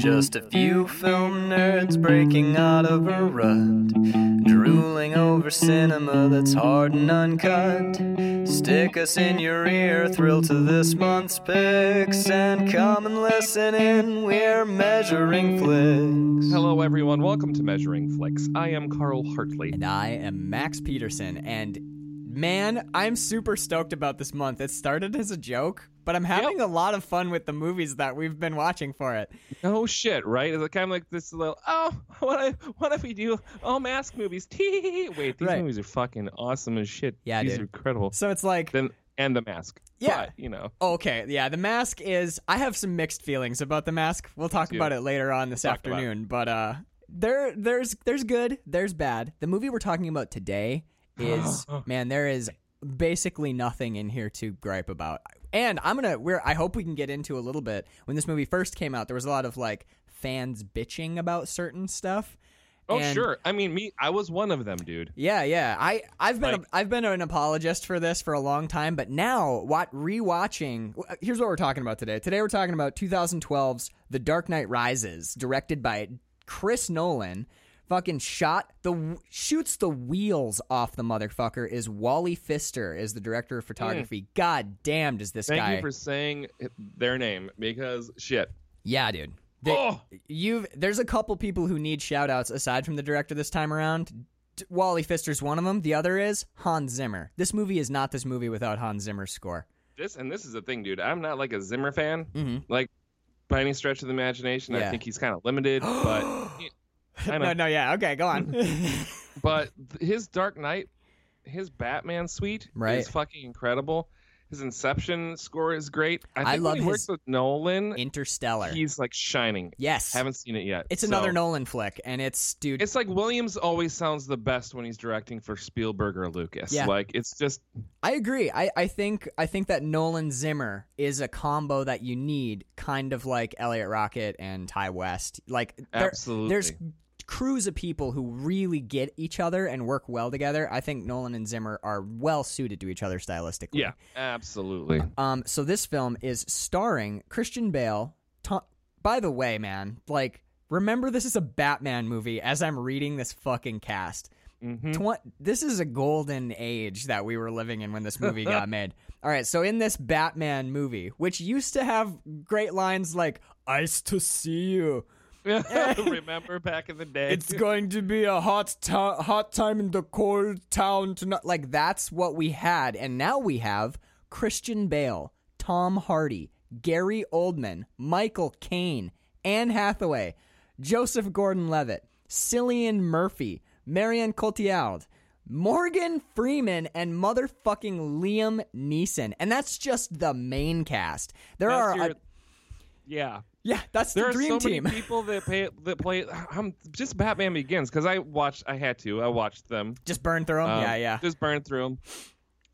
Just a few film nerds breaking out of a rut, drooling over cinema that's hard and uncut. Stick us in your ear, thrill to this month's picks, and come and listen in. We're measuring flicks. Hello, everyone. Welcome to Measuring Flicks. I am Carl Hartley. And I am Max Peterson. And man, I'm super stoked about this month. It started as a joke, but I'm having a lot of fun with the movies that we've been watching for it. No shit, right? It's kind of like this little. Oh, what if what if we do oh mask movies? Wait, these Right. movies are fucking awesome as shit. Yeah, these dude. are incredible. So it's like, Then and the mask. Yeah. But, you know. okay, yeah, the mask is. I have some mixed feelings about the mask. We'll talk about it later on this it. afternoon. But uh, there, there's, there's good, there's bad. The movie we're talking about today is, man, there is basically nothing in here to gripe about. And I'm gonna, we're, I hope we can get into a little bit. When this movie first came out, there was a lot of like fans bitching about certain stuff. Oh And- sure. I mean, me. I was one of them, dude. Yeah, yeah. I I've been Like- a, I've been an apologist for this for a long time, but now what rewatching here's what we're talking about today. Today we're talking about 2012's The Dark Knight Rises, directed by Chris Nolan. Fucking shot the shoots the wheels off the motherfucker is Wally Pfister is the director of photography. God damn does this. Thank guy. you for saying their name because shit. yeah, dude. They- oh, You've there's a couple people who need shout outs aside from the director this time around. D- Wally Pfister's one of them. The other is Hans Zimmer. This movie is not this movie without Hans Zimmer's score. this and this is the thing, dude. I'm not like a Zimmer fan, Mhm. like by any stretch of the imagination. Yeah. I think he's kind of limited, but. no, no, yeah, okay, go on. But his Dark Knight, his Batman suite Right. is fucking incredible. His Inception score is great. I, think I when love he works with Nolan. Interstellar. He's like shining. yes, Haven't seen it yet. it's so- another Nolan flick, and it's dude. It's like Williams always sounds the best when he's directing for Spielberg or Lucas. Yeah. Like it's just I agree. I, I think I think that Nolan Zimmer is a combo that you need, kind of like Eliot Rockett and Ti West. Like there- Absolutely. there's crews of people who really get each other and work well together. I think Nolan and Zimmer are well suited to each other stylistically. yeah, absolutely. Um. So this film is starring Christian Bale. To- By the way, man, like remember this is a Batman movie. As I'm reading this fucking cast. hmm Tw- this is a golden age that we were living in when this movie got made. All right, so in this Batman movie, which used to have great lines like "Ice to see you," Remember back in the day? it's going to be a hot to- hot time in the cold town tonight. Like that's what we had, and now we have Christian Bale, Tom Hardy, Gary Oldman, Michael Caine, Anne Hathaway, Joseph Gordon-Levitt, Cillian Murphy, Marion Cotillard. Morgan Freeman and motherfucking Liam Neeson, and that's just the main cast. There That's are, your- a- yeah. Yeah, that's There the are dream so team. many people that play that play. I'm just Batman Begins because I watched. I had to. I watched them. Just burn through them. Um, yeah, yeah. Just burn through them.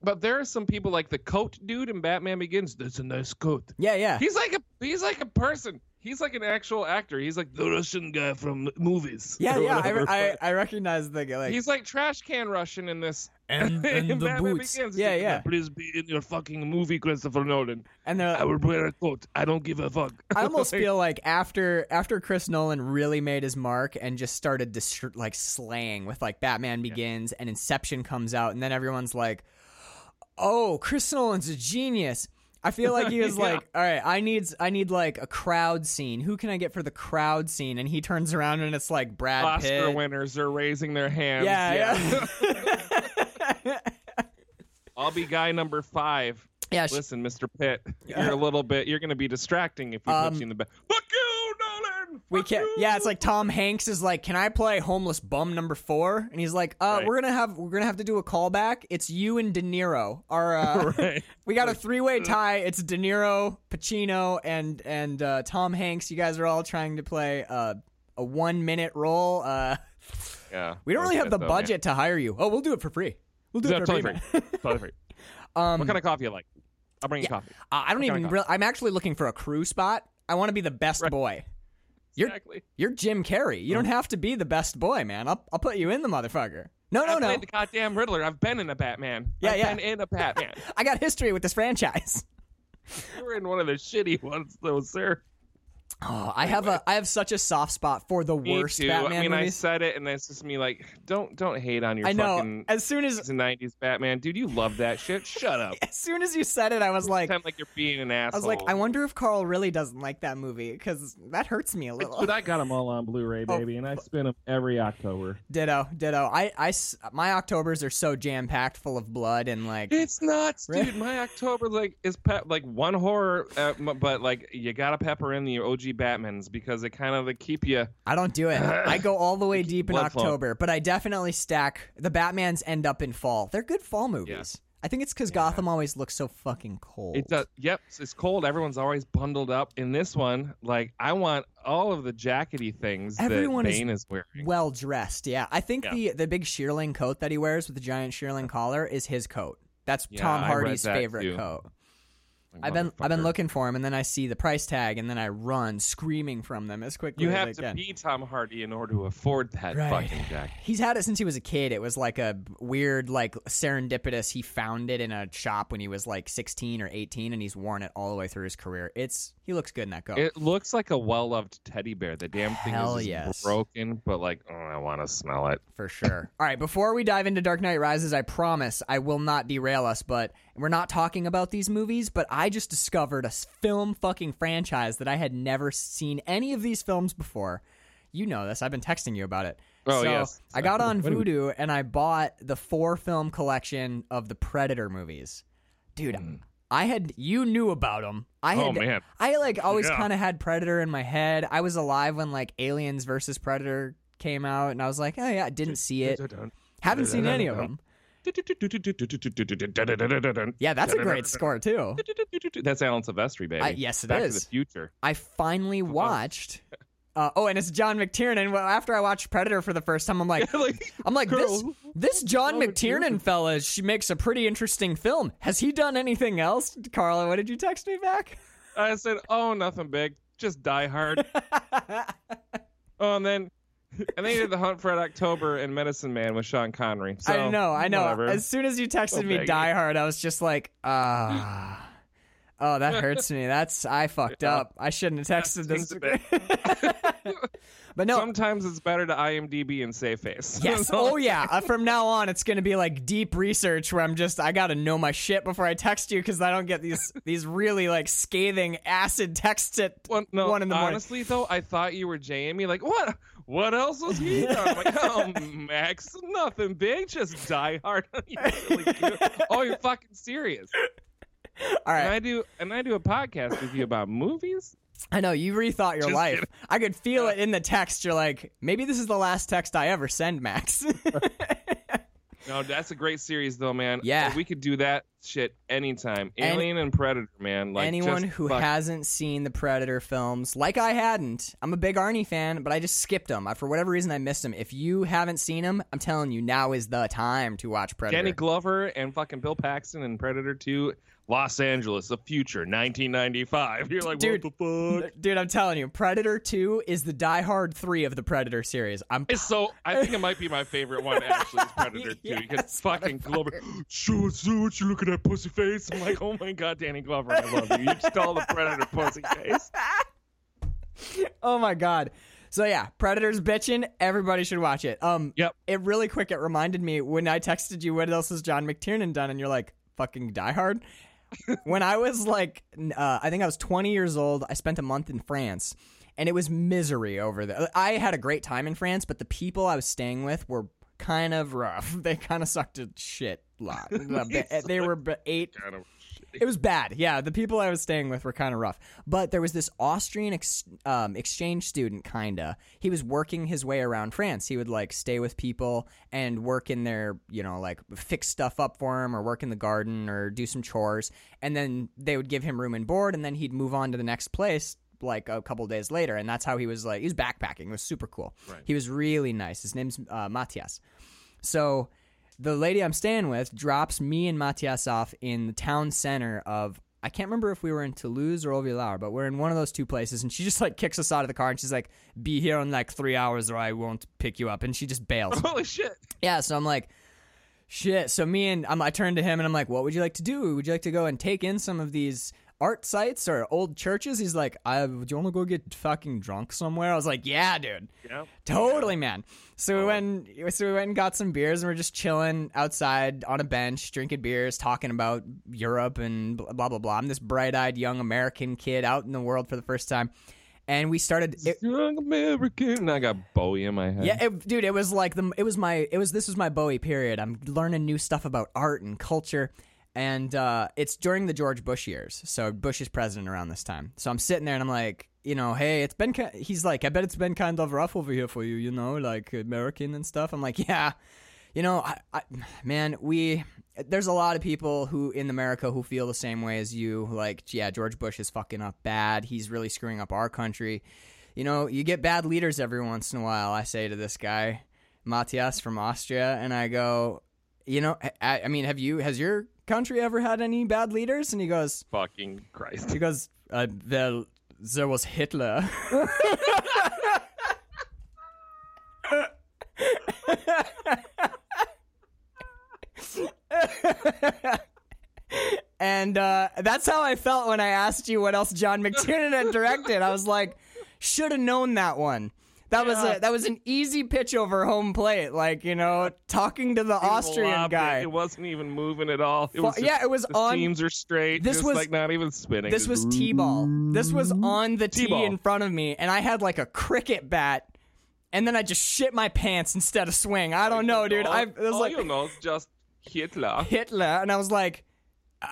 But there are some people like the coat dude in Batman Begins. That's a nice coat. Yeah, yeah. He's like a he's like a person. He's like an actual actor. He's like the Russian guy from movies. Yeah, yeah, I, whatever. I, I recognize the guy. like. he's like trash can Russian in this. and, in the Batman boots. Begins. Yeah, yeah. Please be in your fucking movie, Christopher Nolan. And I the, will wear a coat. I don't give a fuck. I almost Like, feel like after after Chris Nolan really made his mark and just started dis- like slaying with like Batman Begins and Inception comes out, and then everyone's like, "Oh, Chris Nolan's a genius." I feel like he was Yeah. like, "All right, I need I need like a crowd scene. Who can I get for the crowd scene?" And he turns around and it's like Brad Oscar Pitt. winners are raising their hands. Yeah, yeah. I'll be guy number five. yeah, sh- Listen, Mr. Pitt, you're a little bit. You're going to be distracting if you um, put you in the back. Fuck you, Nolan. We can't. Yeah, it's like Tom Hanks is like, "Can I play homeless bum number four? And he's like, "Uh, Right. we're gonna have we're gonna have to do a callback. It's you and De Niro. Our uh, Right. we got a three way tie. It's De Niro, Pacino, and and uh, Tom Hanks. You guys are all trying to play uh, a one minute role. Uh, Yeah. we don't really have the though, budget to hire you. Oh, we'll do it for free. We'll do Man. it for totally free. free. totally free. Um, What kind of coffee you like? I'll bring you coffee. uh, I don't kind even. of Re- I'm actually looking for a crew spot. I want to be the best Right. boy. You're Exactly. you're Jim Carrey. You don't oh. have to be the best boy, man. I'll I'll put you in the motherfucker. No, no, I no. played the goddamn Riddler. I've been in a Batman. Yeah, I've yeah. been in a Batman. I got history with this franchise. you were in one of the shitty ones, though, sir. Oh, I have a I have such a soft spot for the Me worst too. Batman I mean, I said it, and it's just me like, don't don't hate on your I know. fucking As soon as the 90s Batman, dude. You love that shit. Shut up. as soon as you said it, I was like, Pretend like you're being an asshole. I was like, I wonder if Carl really doesn't like that movie because that hurts me a little. But I got them all on Blu-ray, Oh. baby, and I spin them every October. Ditto, ditto. I I my Octobers are so jam packed, full of blood and like. It's nuts, Right. dude. My October like is pe- like one horror, uh, but like you gotta pepper in the OG Batmans because they kind of like keep you. I don't do it. I go all the way deep in blood flow. October, but I definitely stack. The Batmans end up in fall. They're good fall movies. I think it's because Gotham always looks so fucking cold. It does. Yep, it's cold. Everyone's always bundled up. In this one, like I want all of the jackety things Everyone that is Bane is, wearing. well dressed. Yeah, I think Yeah. the the big shearling coat that he wears with the giant shearling collar is his coat. That's Yeah, Tom Hardy's that favorite too. coat. Like, I've been I've been looking for him, and then I see the price tag, and then I run screaming from them as quickly as possible. You as have I to can. be Tom Hardy in order to afford that Right. fucking jacket. He's had it since he was a kid. It was like a weird, like serendipitous. He found it in a shop when he was like 16 or 18, and he's worn it all the way through his career. It's he looks good in that coat. It looks like a well-loved teddy bear. The damn thing Hell is yes. broken, but like, oh, I want to smell it. for sure. All right, before we dive into Dark Knight Rises, I promise I will not derail us, but we're not talking about these movies, but I just discovered a film fucking franchise that I had never seen any of these films before. You know this. I've been texting you about it. Oh, so yes. I got on What do we- Vudu and I bought the four film collection of the Predator movies. Dude, I had you knew about them. I had Hmm. Oh, man. I like always Yeah. kind of had Predator in my head. I was alive when like Aliens versus Predator came out and I was like, "Oh yeah, I didn't see it." Haven't seen any of them. Yeah, that's a great score too. That's Alan Silvestri, baby. I- yes, it Back is. To the future. I finally watched. Uh, oh, and it's John McTiernan. Well, after I watched Predator for the first time, I'm like, like, I'm like this. Girl. This John John McTiernan fella, she makes a pretty interesting film. Has he done anything else, Carla? What did you text me back? I said, oh, nothing big, just Die Hard. oh, and then, and then you did The Hunt for Red October and Medicine Man with Sean Connery. So, I know, I know. whatever. As soon as you texted me. Die Hard, I was just like, ah. Oh, that hurts me. That's I fucked Yeah. up. I shouldn't have texted this. but no, Sometimes it's better to IMDb and save face. Yes. Oh yeah. Uh, from now on, it's gonna be like deep research where I'm just I gotta know my shit before I text you because I don't get these these really like scathing acid texts at Well, no, one in the morning. honestly though, I thought you were Jamie. Like, what? What else was he? I'm like, oh, Max, nothing big, just Die Hard. You're really cute. oh, you're fucking serious. All right. And I do, and I do a podcast with you about movies. I know you rethought your Just life. kidding. I could feel it in the text. You're like, maybe this is the last text I ever send, Max. No, that's a great series though, man. Yeah. we could do that shit anytime. Any- Alien and Predator, man. Like Anyone who fuck- hasn't seen the Predator films, like I hadn't, I'm a big Arnie fan, but I just skipped them. I, for whatever reason, I missed them. If you haven't seen them, I'm telling you, now is the time to watch Predator. Danny Glover and fucking Bill Paxton and Predator 2, Los Angeles, the future, 1995. You're like, Dude. what the fuck? Dude, I'm telling you, Predator 2 is the Die Hard 3 of the Predator series. I'm It's so. I think it might be my favorite one actually. Is Predator 2 because Yes, fucking Glover. So what you look at pussy face? I'm like, oh my god, Danny Glover, I love you. You just call the Predator pussy face. Oh my god. So yeah, Predator's bitching. Everybody should watch it. Um Yep. it really quick it reminded me when I texted you what else has John McTiernan done and you're like, fucking Die Hard. When I was like uh, I think I was 20 years old, I spent a month in France and it was misery over there. I had a great time in France, but the people I was staying with were kind of rough. They kind of sucked a shit lot. they were eight Kind of it was bad. Yeah, the people I was staying with were kind of rough. But there was this Austrian ex- um, exchange student, kinda. He was working his way around France. He would like stay with people and work in their, you know, like fix stuff up for him or work in the garden or do some chores. And then they would give him room and board, and then he'd move on to the next place like a couple days later. And that's how he was like, he was backpacking. It was super cool. Right. He was really nice. His name's uh, Matthias. So the lady I'm staying with drops me and Matthias off in the town center of I can't remember if we were in Toulouse or Auvillar, but we're in one of those two places, and she just like kicks us out of the car and she's like, "Be here in like three hours, or I won't pick you up," and she just bails. Holy shit. yeah, so I'm like, "Shit." So me and um, I turn to him and I'm like, "What would you like to do? Would you like to go and take in some of these art sites or old churches. He's like, I, "Do you want to go get fucking drunk somewhere?" I was like, "Yeah, dude." Yeah. Totally, man. So we Oh. went. So we went and got some beers, and we're just chilling outside on a bench, drinking beers, talking about Europe and blah blah blah. I'm this bright-eyed young American kid out in the world for the first time, and we started. It, Young American. And I got Bowie in my head. yeah, it, dude, it was like the. It was my. It was this was my Bowie period. I'm learning new stuff about art and culture. And uh, it's during the George Bush years, so Bush is president around this time. So I'm sitting there and I'm like, you know, hey, it's been. Ki-, he's like, I bet it's been kind of rough over here for you, you know, like American and stuff. I'm like, yeah, you know, I, I, man, we. There's a lot of people who in America who feel the same way as you. Like, yeah, George Bush is fucking up bad. He's really screwing up our country. You know, you get bad leaders every once in a while. I say to this guy, Matthias from Austria, and I go, you know, I, I mean, have you, has your country ever had any bad leaders? And he goes, Fucking Christ. he goes, uh, well, there was Hitler. and uh, that's how I felt when I asked you what else John McTiernan had directed. I was like, should have known that one. That was a that was an easy pitch over home plate, like you know, talking to the Austrian it. guy. It, wasn't even moving at all. It was yeah, it was the on- Seams are straight. This just was- like not even spinning. This was T-ball. This was on the tee T-ball. in front of me, and I had like a cricket bat, and then I just shit my pants instead of swing. I don't know, dude. I it was all like you know just Hitler. Hitler, and I was like,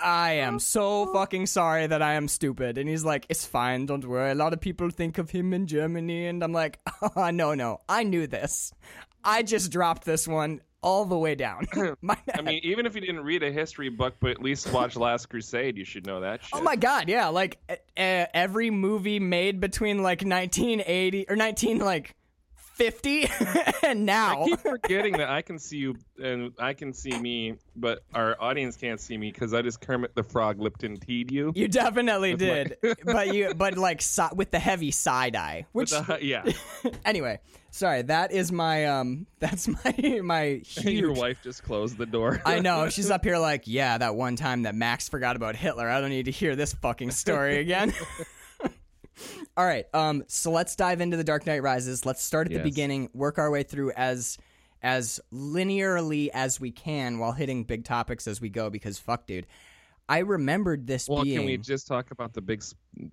I am so fucking sorry that I am stupid. And he's like, it's fine, don't worry. A lot of people think of him in Germany, and I'm like, oh, no, no, I knew this. I just dropped this one all the way down. I mean, even if you didn't read a history book, but at least watch Last Crusade, you should know that shit. Oh my god, yeah, like uh, every movie made between like 1980 or 19 like 50 and now. I keep forgetting that I can see you and I can see me, but our audience can't see me because I just Kermit the Frog Lipton teed you. You definitely did, but you but like si- with the heavy side eye, which the- yeah, anyway. Sorry, that is my um, that's my my huge. your wife just closed the door. I know she's up here like, yeah, that one time that Max forgot about Hitler. I don't need to hear this fucking story again. All right, um, so let's dive into the Dark Knight Rises. Let's start at the beginning, work our way through as as linearly as we can while hitting big topics as we go. Because fuck, dude, I remembered this well, being can we just talk about the big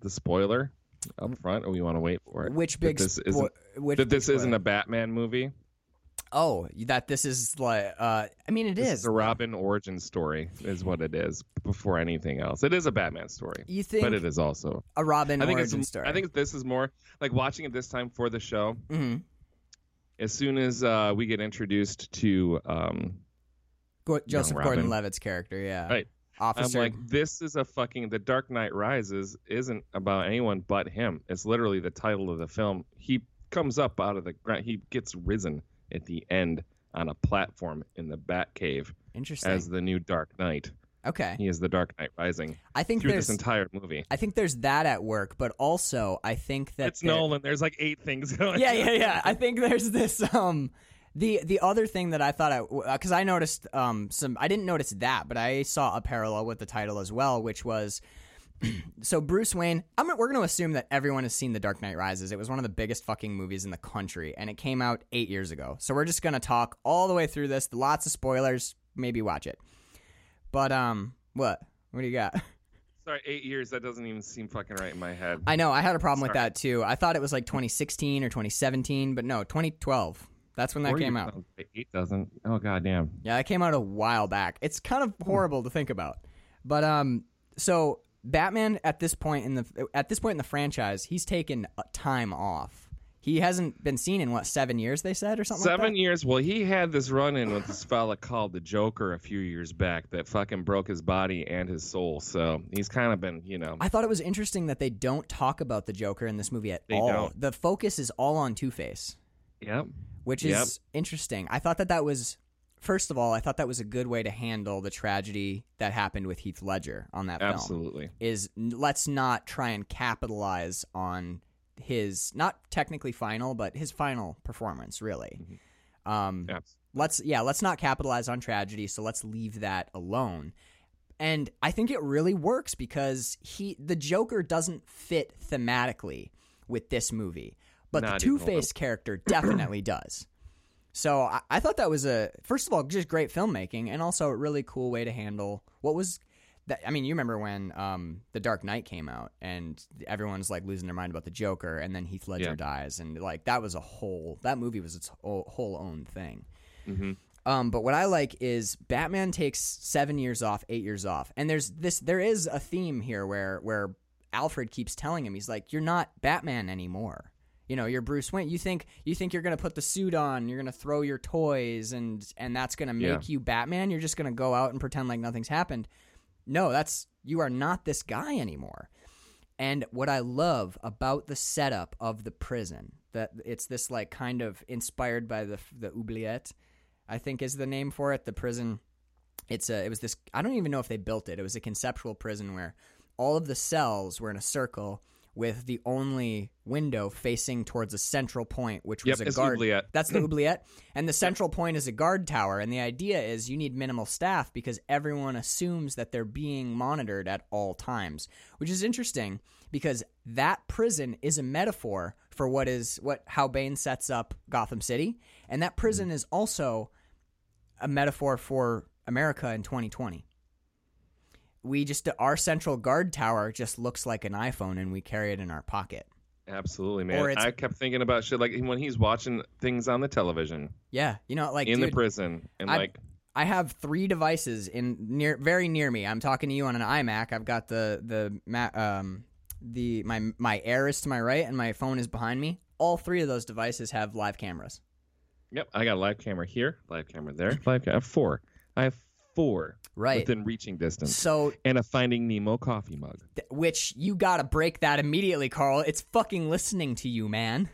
the spoiler up front, or we want to wait for it? which That big this spo- isn't which that this big isn't a Batman movie. Oh that this is like uh, I mean it This is. is a Robin origin story, is what it is. Before anything else, it is a Batman story, You think but it is also. a Robin I think origin story? I think this is more like watching it this time for the show. hmm As soon as uh, we get introduced to, um, Go- Joseph Gordon-Levitt's character, yeah, Right. officer. I'm like, this is a fucking. The Dark Knight Rises isn't about anyone but him. It's literally the title of the film. He comes up out of the ground. He gets risen at the end on a platform in the Batcave Interesting. as the new Dark Knight. okay, He is the Dark Knight Rising I think through this entire movie. I think there's that at work, but also I think that It's there- Nolan. There's like eight things going. Yeah, yeah, yeah. I think there's this um the the other thing that I thought I because I noticed um some I didn't notice that, but I saw a parallel with the title as well, which was. So Bruce Wayne, I'm, we're going to assume that everyone has seen The Dark Knight Rises. It was one of the biggest fucking movies in the country, and it came out eight years ago. So we're just going to talk all the way through this. Lots of spoilers. Maybe watch it. But um, what? What do you got? Sorry, eight years. That doesn't even seem fucking right in my head. I know I had a problem with that too. I thought it was like 2016 or 2017, but no, 2012. That's when that came out. Eight doesn't. Oh goddamn. Yeah, it came out a while back. It's kind of horrible to think about. But um so Batman at this point in the at this point in the franchise, he's taken time off. He hasn't been seen in what, 7 years they said or something like Seven that? years. Well, he had this run-in with this fella called the Joker a few years back that fucking broke his body and his soul. So he's kind of been, you know, I thought it was interesting that they don't talk about the Joker in this movie at They all. don't. The focus is all on Two-Face. yep. which Yep. is interesting. I thought that that was first of all, I thought that was a good way to handle the tragedy that happened with Heath Ledger on that film. Absolutely. Is let's not try and capitalize on his not technically final, but his final performance really. Um, Yes. let's yeah, let's not capitalize on tragedy, so let's leave that alone. And I think it really works because he the Joker doesn't fit thematically with this movie, but Not the Two. Face character definitely does. So I, I thought that was a first of all just great filmmaking, and also a really cool way to handle what was. That, I mean, you remember when um, the Dark Knight came out, and everyone's like losing their mind about the Joker, and then Heath Ledger Yeah. dies, and like that was a whole that movie was its whole, whole own thing. Mhm. Um, but what I like is Batman takes seven years off, eight years off, and there's this. There is a theme here where where Alfred keeps telling him he's like, "You're not Batman anymore. You know, you're Bruce Wayne. You think you think you're gonna put the suit on, you're gonna throw your toys, and and that's gonna make Yeah. you Batman. You're just gonna go out and pretend like nothing's happened. No, that's you are not this guy anymore." And what I love about the setup of the prison, that it's this like kind of inspired by the the oubliette, I think is the name for it. The prison. It's a. It was this. I don't even know if they built it. It was a conceptual prison where all of the cells were in a circle with the only window facing towards a central point, which Yep, was a guard. oubliette. That's the oubliette, and the central point is a guard tower. And the idea is you need minimal staff because everyone assumes that they're being monitored at all times, which is interesting because that prison is a metaphor for what is what how Bane sets up Gotham City, and that prison is also a metaphor for America in 2020. We just our central guard tower just looks like an iPhone, and we carry it in our pocket. Absolutely, man. I kept thinking about shit like when he's watching things on the television Yeah, you know, like in dude, the prison, and I- like I have three devices in near very near me. I'm talking to you on an iMac. I've got the the um the my my Air is to my right and my phone is behind me. All three of those devices have live cameras. Yep, I got a live camera here, live camera there, live camera. I have four. I have four Right. within reaching distance, So and a Finding Nemo coffee mug. th- which you got to break that immediately, Carl. It's fucking listening to you, man.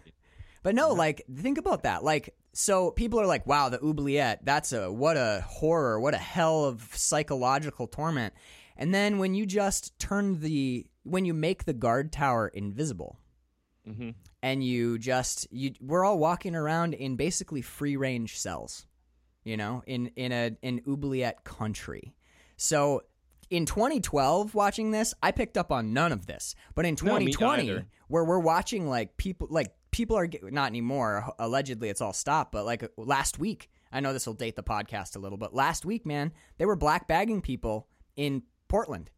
But no, like think about that. Like so people are like, "Wow, the oubliette, that's a what a horror, what a hell of psychological torment." And then when you just turn the when you make the guard tower invisible hmm and you just you we're all walking around in basically free range cells you know in in a in oubliette country. So in 2012 watching this i picked up on none of this. But in 2020 either. where we're watching like people like people are not anymore uh, allegedly it's all stopped but like last week i know this will date the podcast a little but last week man they were black bagging people in portland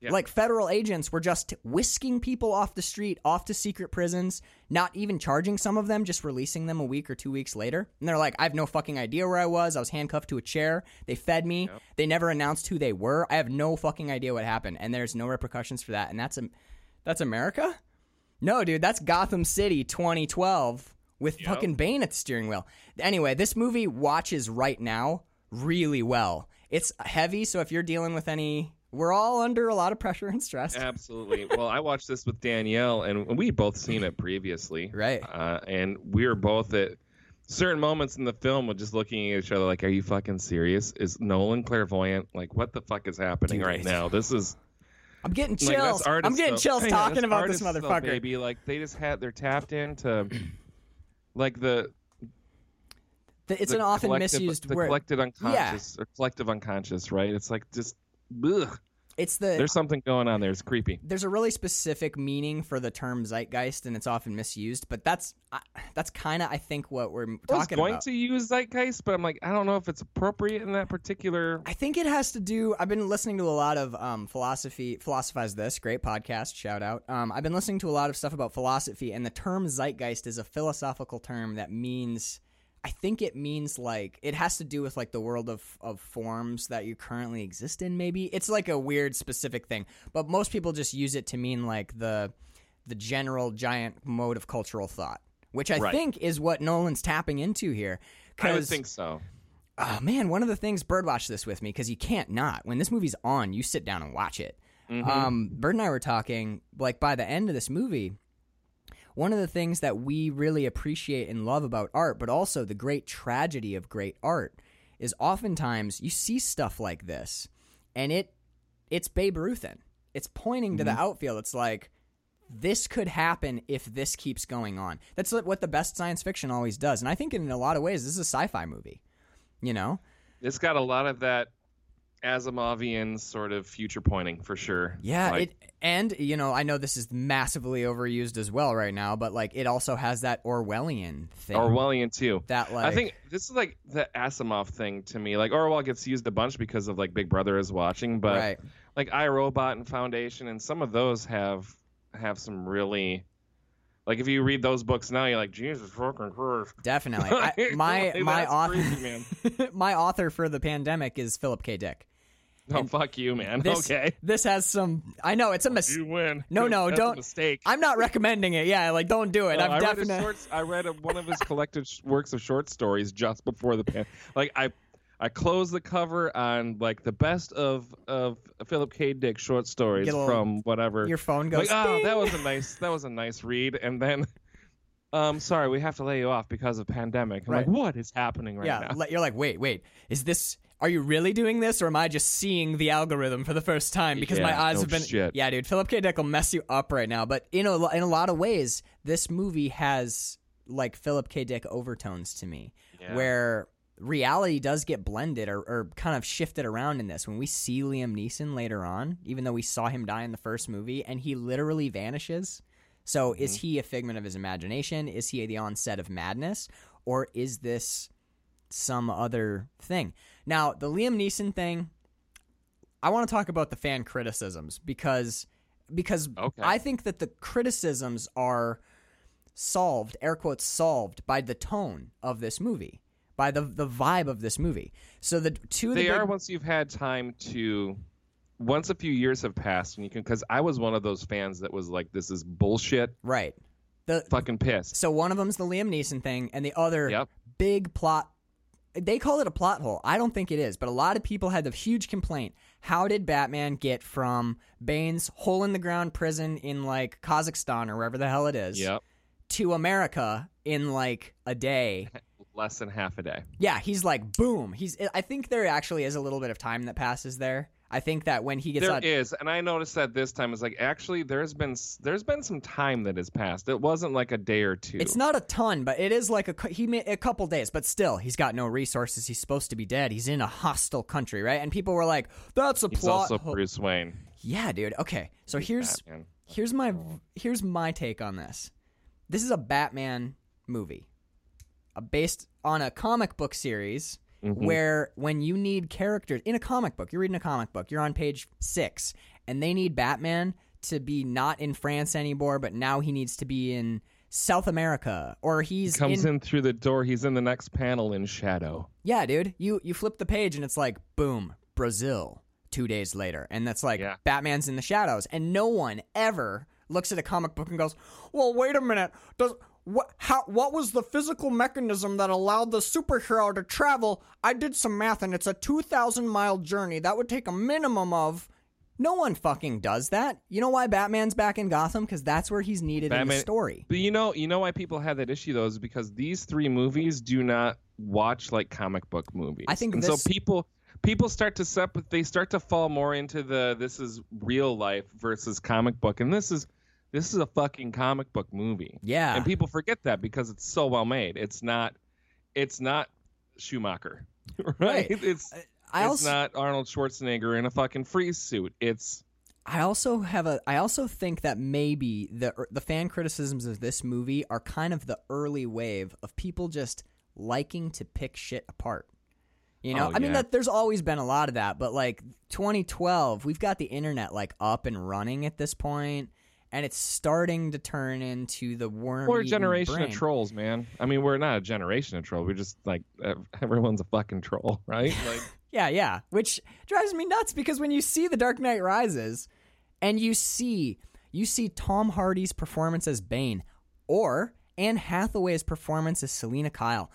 Yeah. like federal agents were just whisking people off the street, off to secret prisons, not even charging some of them, just releasing them a week or two weeks later. And they're like, I have no fucking idea where I was. I was handcuffed to a chair. They fed me. Yep. They never announced who they were. I have no fucking idea what happened. And there's no repercussions for that. And that's a, that's America? No, dude, that's Gotham City 2012 with Yep. fucking Bane at the steering wheel. Anyway, this movie watches right now really well. It's heavy, so if you're dealing with any, we're all under a lot of pressure and stress. Absolutely. well, I watched this with Danielle, and we both seen it previously, Right. Uh, and we were both at certain moments in the film, were just looking at each other like, "Are you fucking serious? Is Nolan clairvoyant? Like, what the fuck is happening Dude, right now? This is." I'm getting Like, chills. I'm getting stuff. chills Hey, talking about this stuff, motherfucker. baby. Like they just had they're tapped into like the The- it's the an often misused the word. collective unconscious or collective unconscious, right? It's like just ugh. It's the There's something going on there. It's creepy. there's a really specific meaning for the term zeitgeist, and it's often misused. But that's I that's kind of I think what we're talking I was going about. to use zeitgeist, but I'm like, I don't know if it's appropriate in that particular. I think it has to do. I've been listening to a lot of um, philosophy. Philosophize this great podcast. Shout out. Um, I've been listening to a lot of stuff about philosophy, and the term zeitgeist is a philosophical term that means. I think it means like it has to do with like the world of of forms that you currently exist in. Maybe it's like a weird specific thing, but most people just use it to mean like the the general giant mode of cultural thought, which I Right. think is what Nolan's tapping into here. I would think so. Oh man, one of the things Bird watched this with me because you can't not. When this movie's on, you sit down and watch it. Mm-hmm. Um, Bird and I were talking like by the end of this movie. One of the things that we really appreciate and love about art, but also the great tragedy of great art, is oftentimes you see stuff like this, and it it's Babe Ruthin. It's pointing to the mm-hmm. outfield. It's like this could happen if this keeps going on. That's what the best science fiction always does, and I think in a lot of ways this is a sci-fi movie. You know, It's got a lot of that Asimovian sort of future pointing for sure. Yeah, Like, it and you know I know this is massively overused as well right now, but like it also has that Orwellian thing. Orwellian too. That like I think this is like the Asimov thing to me. Like Orwell gets used a bunch because of like Big Brother is watching, but right. like iRobot and Foundation and some of those have have some really like if you read those books now, you're like Jesus fucking Christ. Definitely. I, my Like, my author crazy, my author for the pandemic is Philip K. Dick. No, And fuck you, man. This okay, this has some. I know it's a mistake. you win. No, no, That's don't- A mistake. I'm not recommending it. Yeah, like don't do it. No, I've read, definitely. I read a, one of his collected works of short stories just before the pan. Like I, I closed the cover on like the best of of Philip K. Dick short stories little- from whatever. Your phone goes. like, oh, that was a nice that was a nice read, and then. Um, sorry, we have to lay you off because of pandemic. I'm Right. like, what is happening right yeah, now? le- you're like, wait, wait, is this? Are you really doing this, or am I just seeing the algorithm for the first time because my eyes no have been? shit. Yeah, dude, Philip K. Dick will mess you up right now. But in a in a lot of ways, this movie has like Philip K. Dick overtones to me, Yeah. where reality does get blended or, or kind of shifted around in this. When we see Liam Neeson later on, even though we saw him die in the first movie, and he literally vanishes. So is Mm-hmm. he a figment of his imagination? Is he the onset of madness? Or is this some other thing? Now, the Liam Neeson thing, I want to talk about the fan criticisms because because Okay. I think that the criticisms are solved, air quotes solved by the tone of this movie, by the the vibe of this movie. So the two of the they big, are once you've had time to once a few years have passed and you can because i was one of those fans that was like this is bullshit right. The fucking pissed so one of them's the Liam Neeson thing, and the other Yep. big plot. They call it a plot hole. I don't think it is, but a lot of people had the huge complaint. How did Batman get from Bane's hole in the ground prison in like Kazakhstan or wherever the hell it is yep to America in like a day? less than half a day Yeah, he's like boom. He's. I think there actually is a little bit of time that passes there. I think that when he gets There out, is, and i noticed that this time is like actually there's been there's been some time that has passed it wasn't like a day or two It's not a ton, but it is like a he made a couple days, but still he's got no resources. He's supposed to be dead. He's in a hostile country, right? And people were like, "That's a he's plot." also hole." bruce wayne yeah, dude. Okay, so here's Batman. here's my here's my take on this. This is a Batman movie, uh, based on a comic book series Mhm. where when you need characters in a comic book, you're reading a comic book, you're on page six, and they need Batman to be not in France anymore, but now he needs to be in South America, or he's comes in, in through the door he's in the next panel in shadow yeah, dude. You you flip the page and it's like boom, Brazil. Two days later, and that's like Yeah. Batman's in the shadows, and no one ever looks at a comic book and goes, "Well, wait a minute. Does what? How? What was the physical mechanism that allowed the superhero to travel? I did some math, and it's a two thousand mile journey. That would take a minimum of." No one fucking does that. You know why Batman's back in Gotham? Because that's where he's needed in the story. But you know, you know why people have that issue though is because these three movies do not watch like comic book movies. I think and this- so people people start to separate. They start to fall more into the this is real life versus comic book, and this is this is a fucking comic book movie. Yeah. and people forget that because it's so well made. It's not it's not Schumacher, right? Right. It's I it's also not Arnold Schwarzenegger in a fucking freeze suit. It's I also have a. I also think that maybe the er, the fan criticisms of this movie are kind of the early wave of people just liking to pick shit apart. You know, Oh, I mean yeah. that there's always been a lot of that, but like 2012, we've got the internet like up and running at this point, and it's starting to turn into the worm. we're a generation of trolls, man. I mean, we're not a generation of trolls. We're just like everyone's a fucking troll, right? Like Yeah, yeah. Which drives me nuts because when you see The Dark Knight Rises and you see you see Tom Hardy's performance as Bane or Anne Hathaway's performance as Selina Kyle.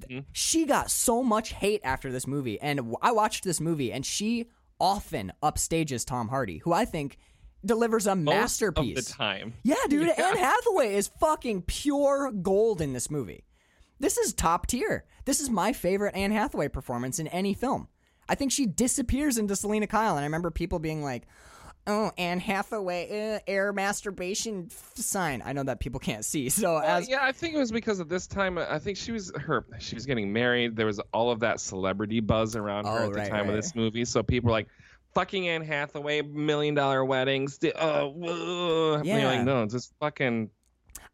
Mhm. She got so much hate after this movie and I watched this movie and she often upstages Tom Hardy, who I think delivers a most masterpiece. of the time. Yeah, dude, Yeah. Anne Hathaway is fucking pure gold in this movie. This is top tier. This is my favorite Anne Hathaway performance in any film. I think she disappears into Selina Kyle, and I remember people being like, oh, Anne Hathaway, uh, air masturbation f- sign. I know that people can't see. So Well, as yeah, I think it was because of this time. I think she was her. She was getting married. There was all of that celebrity buzz around her Oh, at the time right. of this movie. So people were like, "Fucking Anne Hathaway, million dollar weddings." di- Oh, uh, Yeah. Like, no, just fucking.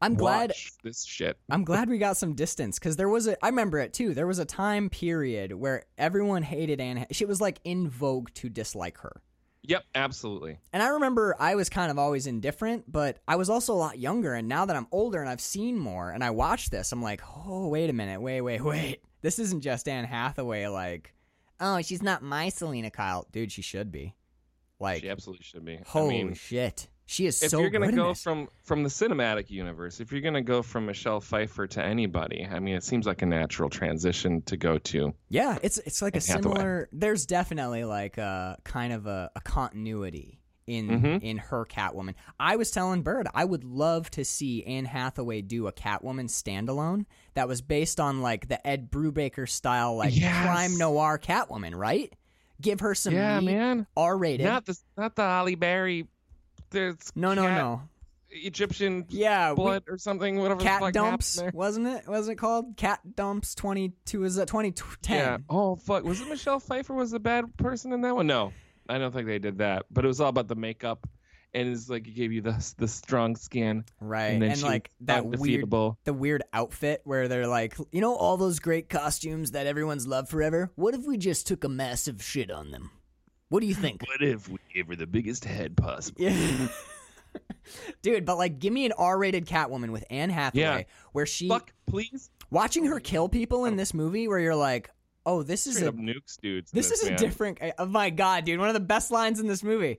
I'm glad this shit. I'm glad we got some distance because there was a. I remember it too. There was a time period where everyone hated Anne. She was like in vogue to dislike her. Yep, absolutely. And I remember I was kind of always indifferent, but I was also a lot younger. And now that I'm older and I've seen more and I watched this, I'm like, oh, wait a minute. Wait, wait, wait. This isn't just Anne Hathaway. Like, oh, she's not my Selina Kyle. Dude, she should be. Like, She absolutely should be. holy I mean, shit. She is so if so you're gonna go from from the cinematic universe, if you're gonna go from Michelle Pfeiffer to anybody, I mean, it seems like a natural transition to go to. Yeah, it's it's like a Hathaway. similar. There's definitely like a kind of a, a continuity in Mhm. in her Catwoman. I was telling Bird I would love to see Anne Hathaway do a Catwoman standalone that was based on like the Ed Brubaker style like Yes. crime noir Catwoman, right? Give her some yeah, meat, man. R rated. Not the not the Halle Berry. There's No, no, cat- no. Egyptian Yeah, we- blood or something. Whatever. the Cat fuck dumps, wasn't it? Wasn't it called Cat Dumps? Twenty two is that twenty ten? Yeah. Oh fuck. Was it Michelle Pfeiffer was the bad person in that one? No, I don't think they did that. But it was all about the makeup, and it's like it gave you the the strong skin, Right, and then and she like that weird the weird outfit where they're like, you know, all those great costumes that everyone's loved forever. What if we just took a massive shit on them? What do you think? What if we gave her the biggest head possible? yeah. Dude, but like, give me an R-rated Catwoman with Anne Hathaway, Yeah. where she Fuck, please. watching her kill people in this movie, where you're like, oh, this is Straight a nukes dudes. in this is a different. Eh, oh my god, dude, one of the best lines in this movie.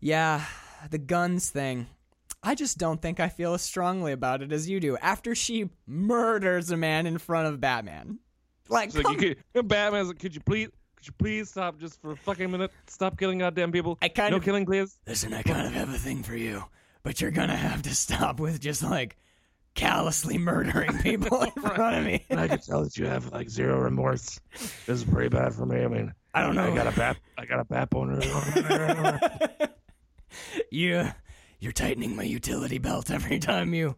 Yeah, the guns thing. I just don't think I feel as strongly about it as you do. After she murders a man in front of Batman, like, like you could, Batman's like, could you please, could you please stop just for a fucking minute? Stop killing goddamn people. I kind no of killing, please. listen. I kind of have a thing for you, but you're gonna have to stop with just like callously murdering people in front of me. I can tell that you have like zero remorse. This is pretty bad for me. I mean, I don't know. I got a bat. I got a bat boner. you, you're tightening my utility belt every time you.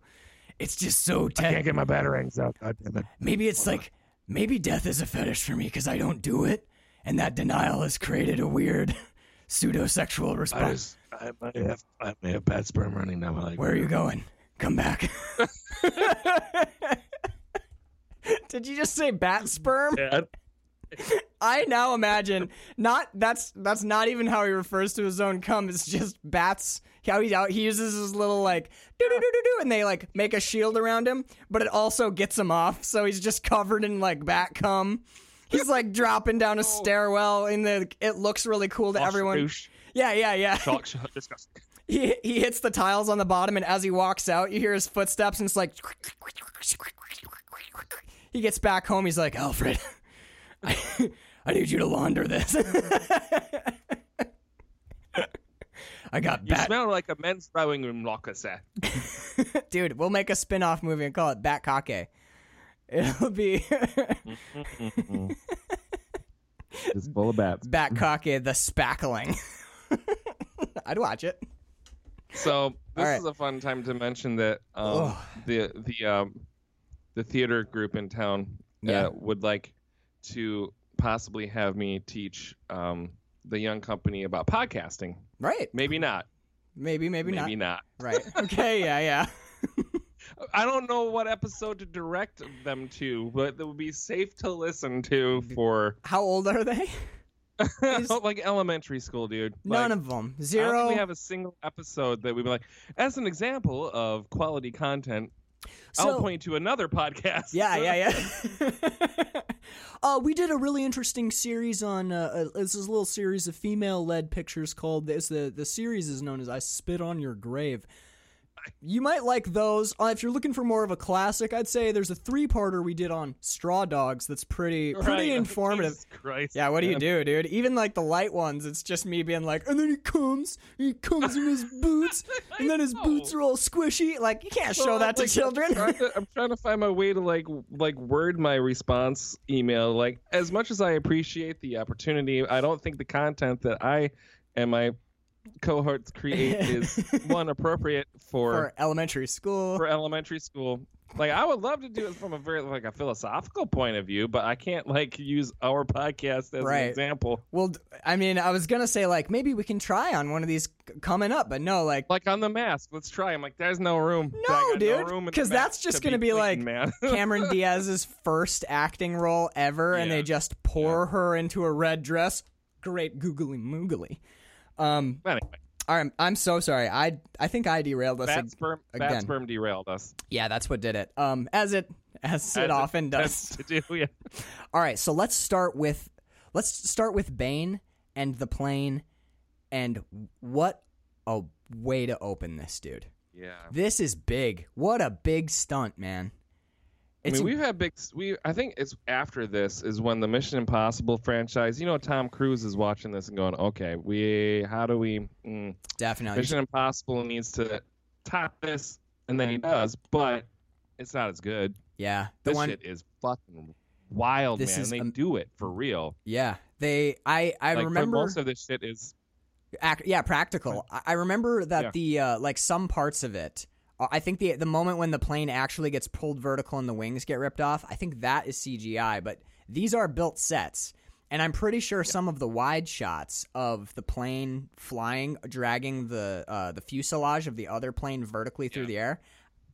It's just so I tight. can't get my batarangs out. God damn it. Maybe it's like maybe death is a fetish for me because I don't do it, and that denial has created a weird pseudo-sexual I response. just, I may have, I may have bad sperm running now. Like, Where are you going? Come back. Did you just say bat sperm? Yeah. I now imagine not that's that's not even how he refers to his own cum. It's just bats. How he out he uses his little like do do do do do, and they like make a shield around him, but it also gets him off. So he's just covered in like bat cum. He's like dropping down a oh. stairwell, and the it looks really cool to everyone. Douche. Yeah, yeah, yeah. Chalk shot. Disgusting. He he hits the tiles on the bottom, and as he walks out, you hear his footsteps, and it's like he gets back home. He's like, Alfred, I, I need you to launder this. I got You bat, smell like a men's throwing room locker set. dude. We'll make a spin-off movie and call it Bat Kake. It'll be It's full of bats. Bat Kake the Spackling. I'd watch it. So this right. is a fun time to mention that um, the the um, the theater group in town Yeah. uh, would like to possibly have me teach um, the young company about podcasting. Right? Maybe not. Maybe, maybe, Maybe not. Maybe not. Right? Okay. Yeah. Yeah. I don't know what episode to direct them to, but it would be safe to listen to for How old are they? Like elementary school, dude. None Like, of them. I don't Zero. think we have a single episode that we'd be like, as an example of quality content. I'll point to another podcast. Yeah, yeah, yeah. uh, we did a really interesting series on. Uh, uh, this is a little series of female-led pictures called. This the the series is known as "I Spit on Your Grave." You might like those. Uh, if you're looking for more of a classic, I'd say there's a three-parter we did on Straw Dogs. That's pretty pretty Right. informative. Jesus Christ, Yeah, what do you do, dude? Even like the light ones, it's just me being like, and then he comes, he comes in his boots, and then his boots are all squishy. Like you can't show that to children. I'm trying to, I'm trying to find my way to like like word my response email. Like as much as I appreciate the opportunity, I don't think the content that I and my cohorts create is one appropriate for For elementary school. for elementary school. Like I would love to do it from a very like a philosophical point of view, but I can't like use our podcast as Right. an example. well, I mean, I was gonna say like maybe we can try on one of these coming up, but no, like Like on the mask, let's try. I'm like, there's no room. No, dude, no room in that's just to gonna be like. Cameron Diaz's first acting role ever, and they just pour her into a red dress. Great googly moogly. Um, anyway, all right, I'm so sorry. I I think I derailed us. ag- sperm, again. bad sperm derailed us. Yeah, that's what did it. Um, as it as it As often tends does. Do, yeah. All right, so let's start with let's start with Bane and the plane, and what a way to open this, dude. Yeah. This is big. What a big stunt, man. I mean, we've had big. We I think it's after this is when the Mission Impossible franchise. You know, Tom Cruise is watching this and going, "Okay, we how do we? Mm, definitely Mission Impossible needs to top this, and then he does, but it's not as good. yeah. The This one shit is fucking wild, This man. is they am- do it for real. Yeah, they. I I like, remember. most of this shit is ac- yeah, practical. I, I remember that Yeah. the uh, like some parts of it. I think the the moment when the plane actually gets pulled vertical and the wings get ripped off, I think that is CGI. But these are built sets, and I'm pretty sure some of the wide shots of the plane flying, dragging the uh, the fuselage of the other plane vertically through the air.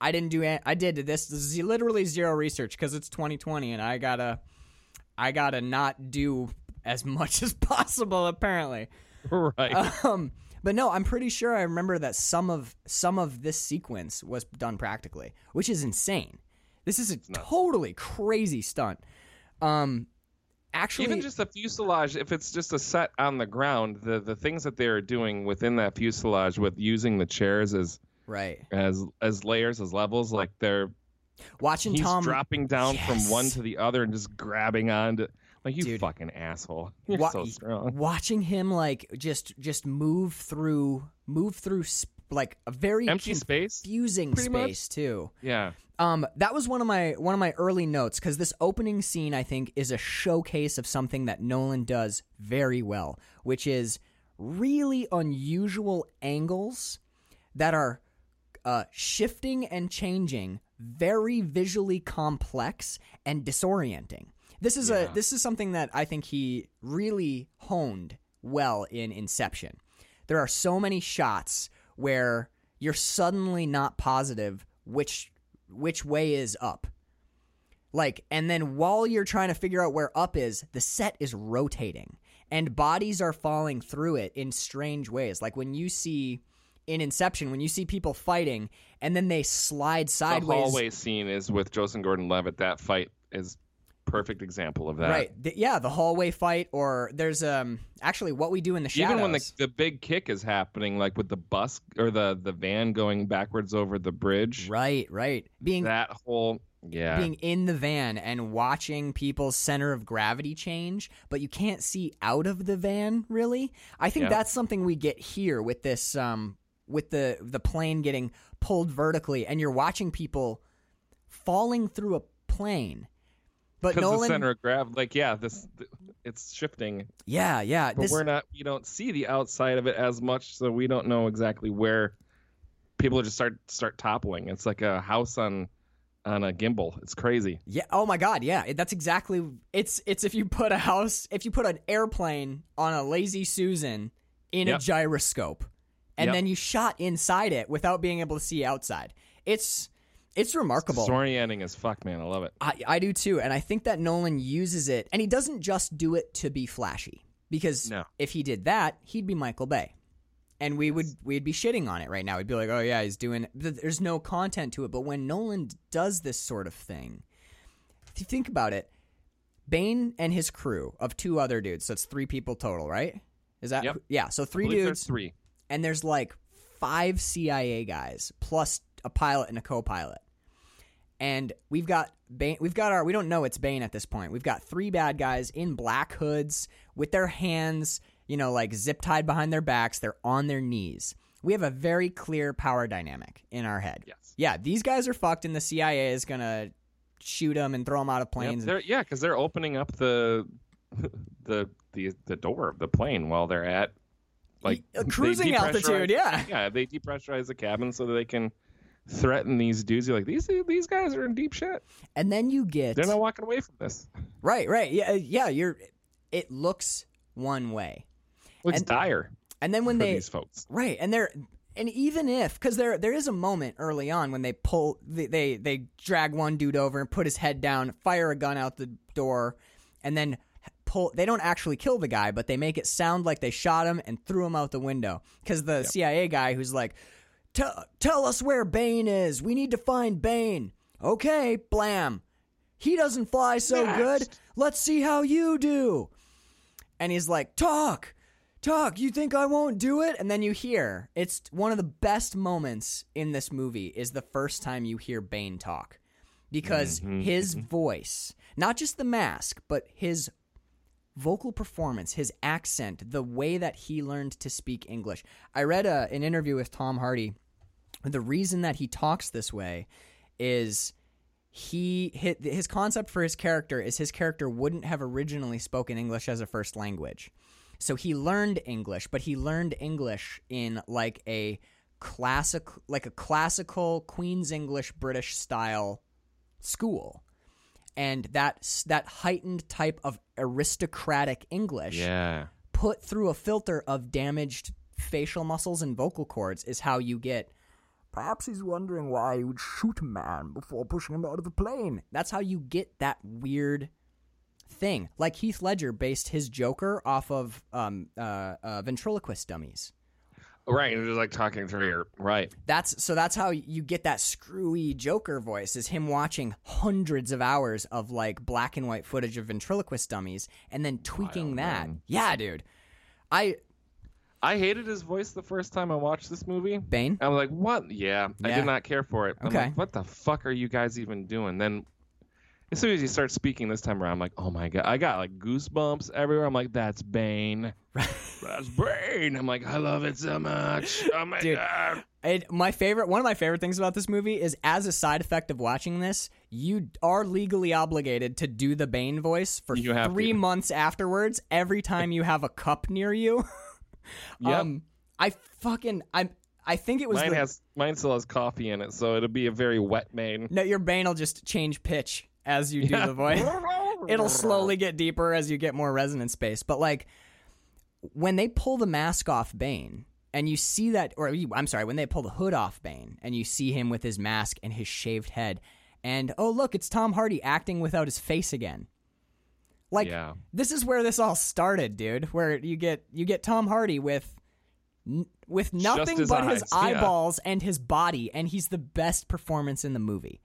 I didn't do. I did this. This is literally zero research because it's 2020, and I gotta, I gotta not do as much as possible. Apparently, right. um, but no, I'm pretty sure I remember that some of some of this sequence was done practically, which is insane. This is a totally crazy stunt. Um, actually, Even just the fuselage, if it's just a set on the ground, the the things that they're doing within that fuselage with using the chairs as right, as as layers as levels, like they're watching he's Tom dropping down from one to the other and just grabbing onto like you Dude. fucking asshole. You're Wa- so strong. watching him like just just move through move through sp- like a very Empty space? confusing pretty much? space too. Yeah. Um, that was one of my one of my early notes because this opening scene I think is a showcase of something that Nolan does very well, which is really unusual angles that are uh, shifting and changing, very visually complex and disorienting. This is a this is something that I think he really honed well in Inception. There are so many shots where you're suddenly not positive which which way is up. Like, and then while you're trying to figure out where up is, the set is rotating and bodies are falling through it in strange ways. Like when you see in Inception, when you see people fighting and then they slide sideways. The sideways. hallway scene is with Joseph Gordon-Levitt. That fight is perfect example of that. Right. The- yeah, the hallway fight, or there's um actually what we do in the shadows. Even when the the big kick is happening, like with the bus or the the van going backwards over the bridge, right, right, being that whole yeah, being in the van and watching people's center of gravity change, but you can't see out of the van really. I think Yeah. that's something we get here with this um with the the plane getting pulled vertically and you're watching people falling through a plane. But because the center of gravity, like yeah, this it's shifting, Yeah, yeah. but This, we're not. We don't see the outside of it as much, so we don't know exactly where people just start start toppling. It's like a house on on a gimbal. It's crazy. Yeah. Oh my God. Yeah. That's exactly. It's it's if you put a house, if you put an airplane on a lazy Susan in a gyroscope, and Yep. then you shot inside it without being able to see outside. It's it's remarkable. Disorienting as fuck, man. I love it. I, I do too, and I think that Nolan uses it, and he doesn't just do it to be flashy. Because No. if he did that, he'd be Michael Bay, and we would we'd be shitting on it right now. We'd be like, oh yeah, he's doing. th- There's no content to it. But when Nolan does this sort of thing, if you think about it, Bane and his crew of two other dudes, so it's three people total, right? Is that Yep. yeah? So three dudes, three. and there's like five CIA guys plus a pilot and a co-pilot. And we've got Bane, we've got our we don't know it's Bane at this point. We've got three bad guys in black hoods with their hands, you know, like zip tied behind their backs, they're on their knees. We have a very clear power dynamic in our head. Yes. Yeah, these guys are fucked and the CIA is going to shoot them and throw them out of planes. they're, yeah, because they're opening up the the the the door of the plane while they're at Like Uh, cruising altitude, yeah. yeah. They depressurize the cabin so that they can threaten these dudes. You're like these these guys are in deep shit. And then you get They're not walking away from this. right, right, yeah, uh, yeah. You're. It looks one way, Looks And- dire and then when they these folks. Right, and they're and even if because there there is a moment early on when they pull they, they they drag one dude over and put his head down, fire a gun out the door, and then pull. They don't actually kill the guy, but they make it sound like they shot him and threw him out the window because the CIA guy who's like, "Tell tell us where Bane is. We need to find Bane." Okay, blam. He doesn't fly so good. Let's see how you do. And he's like, "Talk." talk you think i won't do it and then you hear it's one of the best moments in this movie is the first time you hear bane talk because mm-hmm. his voice not just the mask but his vocal performance his accent the way that he learned to speak english. I read a, an interview with tom hardy. The reason that he talks this way is he his concept for his character is his character wouldn't have originally spoken english as a first language. So he learned English, but he learned English in like a classic like a classical Queen's English British style school. And that that heightened type of aristocratic English Yeah. put through a filter of damaged facial muscles and vocal cords is how you get Perhaps he's wondering why he would shoot a man before pushing him out of the plane. That's how you get that weird thing. Like Heath Ledger based his Joker off of um, uh, uh, ventriloquist dummies. Right. And just like talking through your right. That's so. That's how you get that screwy Joker voice. Is him watching hundreds of hours of like black and white footage of ventriloquist dummies and then tweaking that. Yeah, dude. I I hated his voice the first time I watched this movie. Bane. I'm like, what? Yeah, I did not care for it. I'm Okay. like, what the fuck are you guys even doing? Then, as soon as you start speaking this time around, I'm like, oh my god, I got like goosebumps everywhere. I'm like, that's Bane. That's Bane. I'm like, I love it so much. Oh my Dude. god. It, my favorite, one of my favorite things about this movie is, as a side effect of watching this, you are legally obligated to do the Bane voice for You have three to. months afterwards. Every time you have a cup near you. Yep. Um, I fucking I I think it was mine the, has mine still has coffee in it, so it'll be a very wet Bane. no. Your Bane will just change pitch as you do Yeah. the voice. It'll slowly get deeper as you get more resonance space. But like when they pull the mask off Bane and you see that or I'm sorry, when they pull the hood off Bane and you see him with his mask and his shaved head and oh look, it's Tom Hardy acting without his face again. Like yeah. this is where this all started, dude. Where you get you get Tom Hardy with n- with nothing his but his eyes, yeah. eyeballs and his body, and he's the best performance in the movie.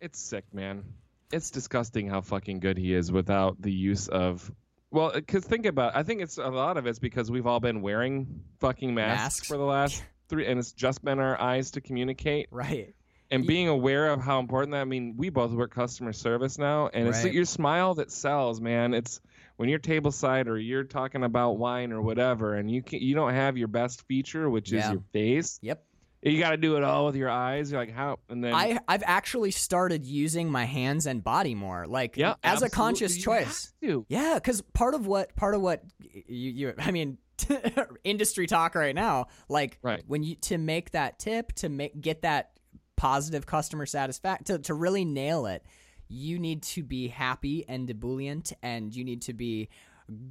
It's sick, man. It's disgusting how fucking good he is without the use of. Well, uh, because think about, I think it's a lot of it's because we've all been wearing fucking masks, Masks. for the last three, and it's just been our eyes to communicate Right. and being aware of how important that. I mean, we both work customer service now, and it's Right. your smile that sells, man. It's when you're tableside or you're talking about wine or whatever, and you can, you don't have your best feature, which Yeah. is your face. Yep. You got to do it all with your eyes. You're like, how? And then I I've actually started using my hands and body more, like yeah, as a conscious absolutely, choice. Yeah, because part of what part of what you, you I mean industry talk right now, like Right. when you to make that tip to make get that positive customer satisfaction to to really nail it, you need to be happy and ebullient, and you need to be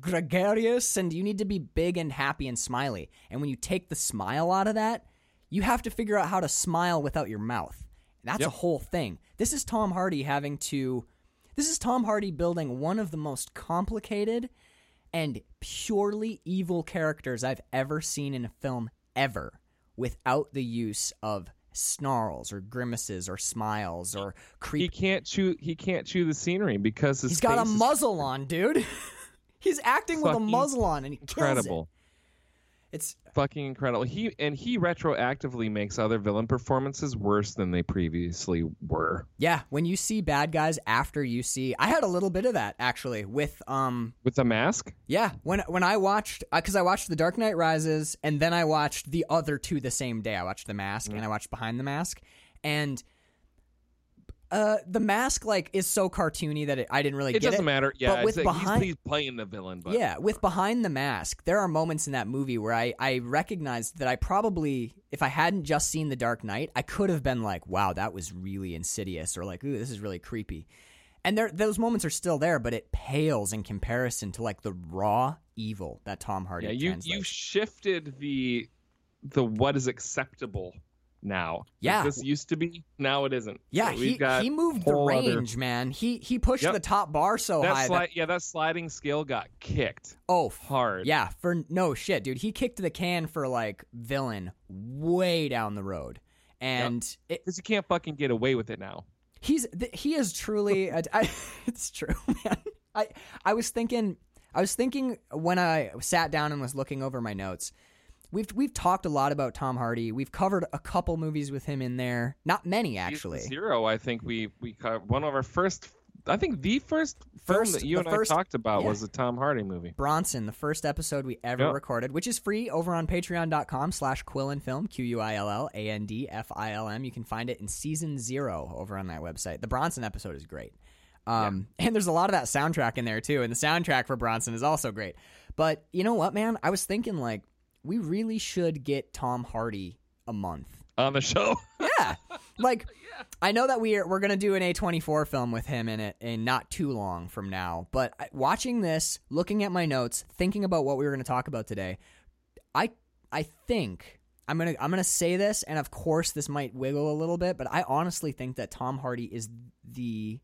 gregarious, and you need to be big and happy and smiley. And when you take the smile out of that, you have to figure out how to smile without your mouth. That's a whole thing. This is Tom Hardy having to. This is Tom Hardy building one of the most complicated and purely evil characters I've ever seen in a film ever without the use of snarls or grimaces or smiles or creepy He can't chew. He can't chew the scenery because He's got a muzzle on, dude. He's acting with a muzzle on and he kills it. incredible. It's Fucking incredible. He and he retroactively makes other villain performances worse than they previously were. yeah, when you see bad guys after you see I had a little bit of that actually with um With the mask, Yeah, when when I watched because I watched The Dark Knight Rises and then I watched the other two the same day. I watched The Mask and I watched Behind the Mask, and Uh, the mask like is so cartoony that it, I didn't really It get doesn't it. matter. Yeah, but with it's like he's- behind- he's, playing the villain, but yeah, with behind the mask, there are moments in that movie where I I recognized that I probably, if I hadn't just seen The Dark Knight, I could have been like, wow, that was really insidious, or like, ooh, this is really creepy. And there, those moments are still there, but it pales in comparison to like the raw evil that Tom Hardy yeah, you translates. you shifted the the what is acceptable now. Yeah. this used to be. Now it isn't. yeah, So he got he moved the whole other- range, man. He he pushed Yep. the top bar so that high. sli- that, yeah, that sliding scale got kicked oh, hard. Yeah, for no shit, dude. He kicked the can for like villain way down the road, and it, because you can't fucking get away with it now. he's th- he is truly. A, I, it's true, man. I I was thinking, I was thinking when I sat down and was looking over my notes. We've we've talked a lot about Tom Hardy. We've covered a couple movies with him in there. Not many actually. Zero. I think we we co- one of our first. I think the first film First- that you and first- I talked about yeah. was a Tom Hardy movie. Bronson, the first episode we ever Yep. recorded, which is free over on patreon.com slash quillandfilm, Q-U-I-L-L-A-N-D-F-I-L-M. You can find it in season zero over on that website. The Bronson episode is great. Um, And there's a lot of that soundtrack in there too, and the soundtrack for Bronson is also great. But you know what, man? I was thinking like, we really should get Tom Hardy a month. on the show. Yeah. Like I know that we are we're going to do an A24 film with him in it in not too long from now, but watching this, looking at my notes, thinking about what we were going to talk about today, I I think I'm going to I'm going to say this and of course this might wiggle a little bit, but I honestly think that Tom Hardy is the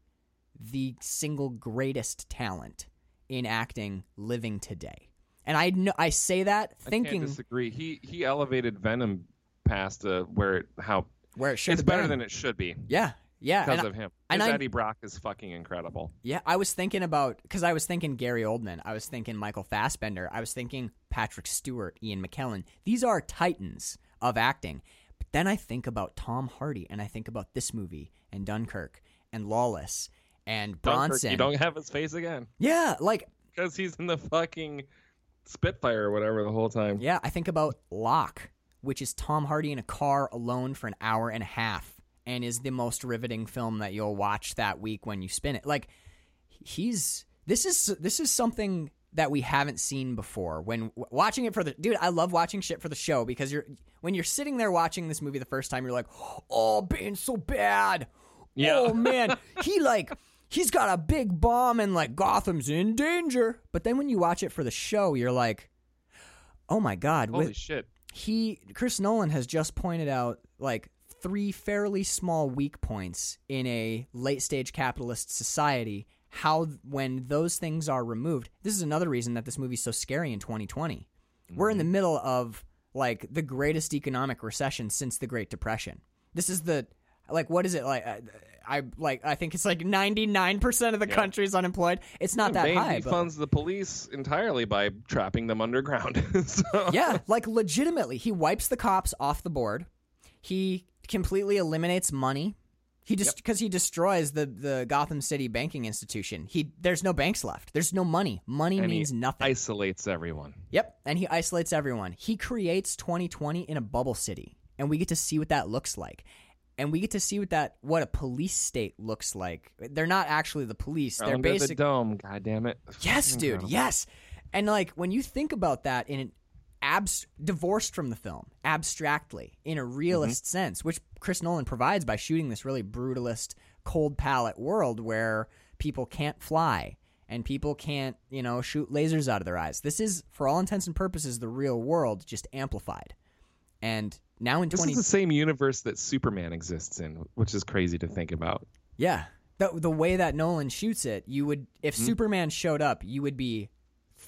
the single greatest talent in acting living today. And I know I say that I thinking can't disagree. He he elevated Venom past uh, where it, how where it should it's better been. than it should be Yeah. Yeah. because I- of him. and I- Eddie Brock is fucking incredible. Yeah, I was thinking about because I was thinking Gary Oldman, I was thinking Michael Fassbender, I was thinking Patrick Stewart, Ian McKellen. These are titans of acting. But then I think about Tom Hardy, and I think about this movie and Dunkirk and Lawless and Dunkirk, Bronson. you don't have his face again yeah, like because he's in the fucking Spitfire or whatever the whole time. yeah, I think about Locke, which is Tom Hardy in a car alone for an hour and a half, and is the most riveting film that you'll watch that week when you spin it. Like he's this is this is something that we haven't seen before when watching it for the dude i love watching shit for the show because you're when you're sitting there watching this movie the first time you're like oh bane's so bad Yeah. oh man he like he's got a big bomb and like gotham's in danger. But then when you watch it for the show you're like oh my god Holy with, shit! he Chris Nolan has just pointed out like three fairly small weak points in a late stage capitalist society how when those things are removed. This is another reason that this movie's so scary in 2020 we're in the mm-hmm. middle of like the greatest economic recession since the great depression. This is the like what is it like uh, i like i think it's like 99% of the Yeah. country's unemployed it's not that Bane high but- defunds the police entirely by trapping them underground. so, yeah, like legitimately, he wipes the cops off the board. He completely eliminates money. He just because he destroys the the Gotham City banking institution. He there's no banks left. There's no money. Money and means he nothing. isolates everyone. Yep, and he isolates everyone. He creates 2020 in a bubble city, and we get to see what that looks like. And we get to see what that what a police state looks like. They're not actually the police. They're Under the dome. God damn it! Yes, dude. incredible. Yes. And like when you think about that in an abs divorced from the film, abstractly, in a realist mm-hmm. sense, which Chris Nolan provides by shooting this really brutalist, cold palette world where people can't fly and people can't, you know, shoot lasers out of their eyes. This is, for all intents and purposes, the real world just amplified. And now in This is the same universe that Superman exists in, which is crazy to think about. yeah, the the way that Nolan shoots it, you would if hmm? Superman showed up, you would be.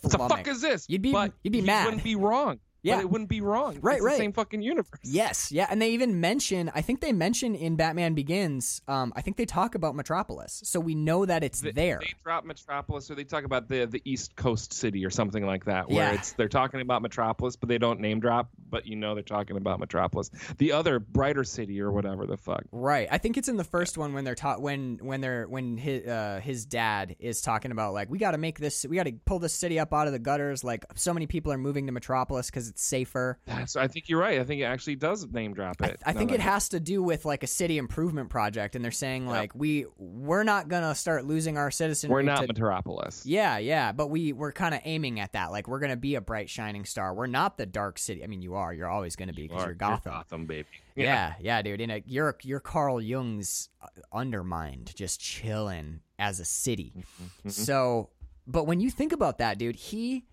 What the fuck is this? You'd be- but you'd be he mad. Wouldn't be wrong. Yeah. but it wouldn't be wrong. Right, it's right. The same fucking universe. Yes, yeah, and they even mention. I think they mention in Batman Begins. Um, I think they talk about Metropolis, so we know that it's They- there. They drop Metropolis, or they talk about the the East Coast city or something like that, where Yeah. it's they're talking about Metropolis, but they don't name drop, but you know they're talking about Metropolis, the other brighter city or whatever the fuck. Right. I think it's in the first one when they're taught when when they're when his uh, his dad is talking about like we got to make this we got to pull this city up out of the gutters like so many people are moving to Metropolis cuz it's safer. That's. I think you're right. I think it actually does name drop it. I now think it has to do with like a city improvement project, and they're saying like we we're not gonna start losing our citizens. We're not to- Metropolis. Yeah, yeah, but we we're kind of aiming at that. Like we're gonna be a bright shining star. We're not the dark city. I mean, you are. You're always gonna be because Or- you're Gotham. Gotham, baby. Yeah, yeah, dude. In a you're you're Carl Jung's uh, undermined, just chilling as a city. Mm-hmm. So, but when you think about that, dude, he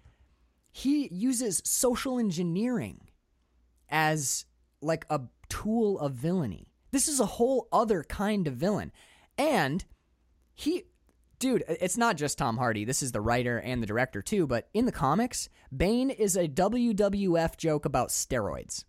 he uses social engineering as like a tool of villainy. This is a whole other kind of villain, and he. Dude, it's not just Tom Hardy. This is the writer and the director too. But in the comics, Bane is a WWF joke about steroids.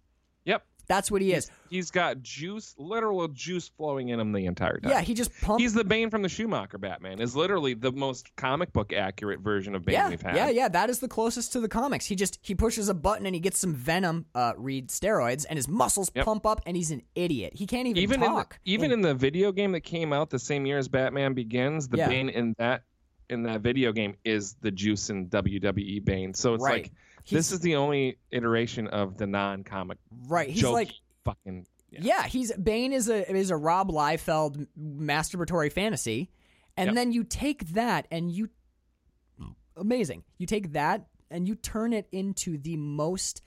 That's what he is. He's got juice, literal juice flowing in him the entire time. Yeah, he just pumped. He's the Bane from the Schumacher Batman. Is literally the most comic book accurate version of Bane yeah, we've had. yeah, yeah. That is the closest to the comics. He just he pushes a button and he gets some venom, uh, read steroids, and his muscles Yep. pump up, and he's an idiot. He can't even, Even in the, talk. even And- in the video game that came out the same year as Batman Begins, the Yeah. Bane in that in that video game is the juice in WWE Bane. So it's Right. like this is the only iteration of the non-comic right. He's like fucking yeah. he's Bane is a is a Rob Liefeld masturbatory fantasy, and Yep. then you take that and you amazing. You take that and you turn it into the most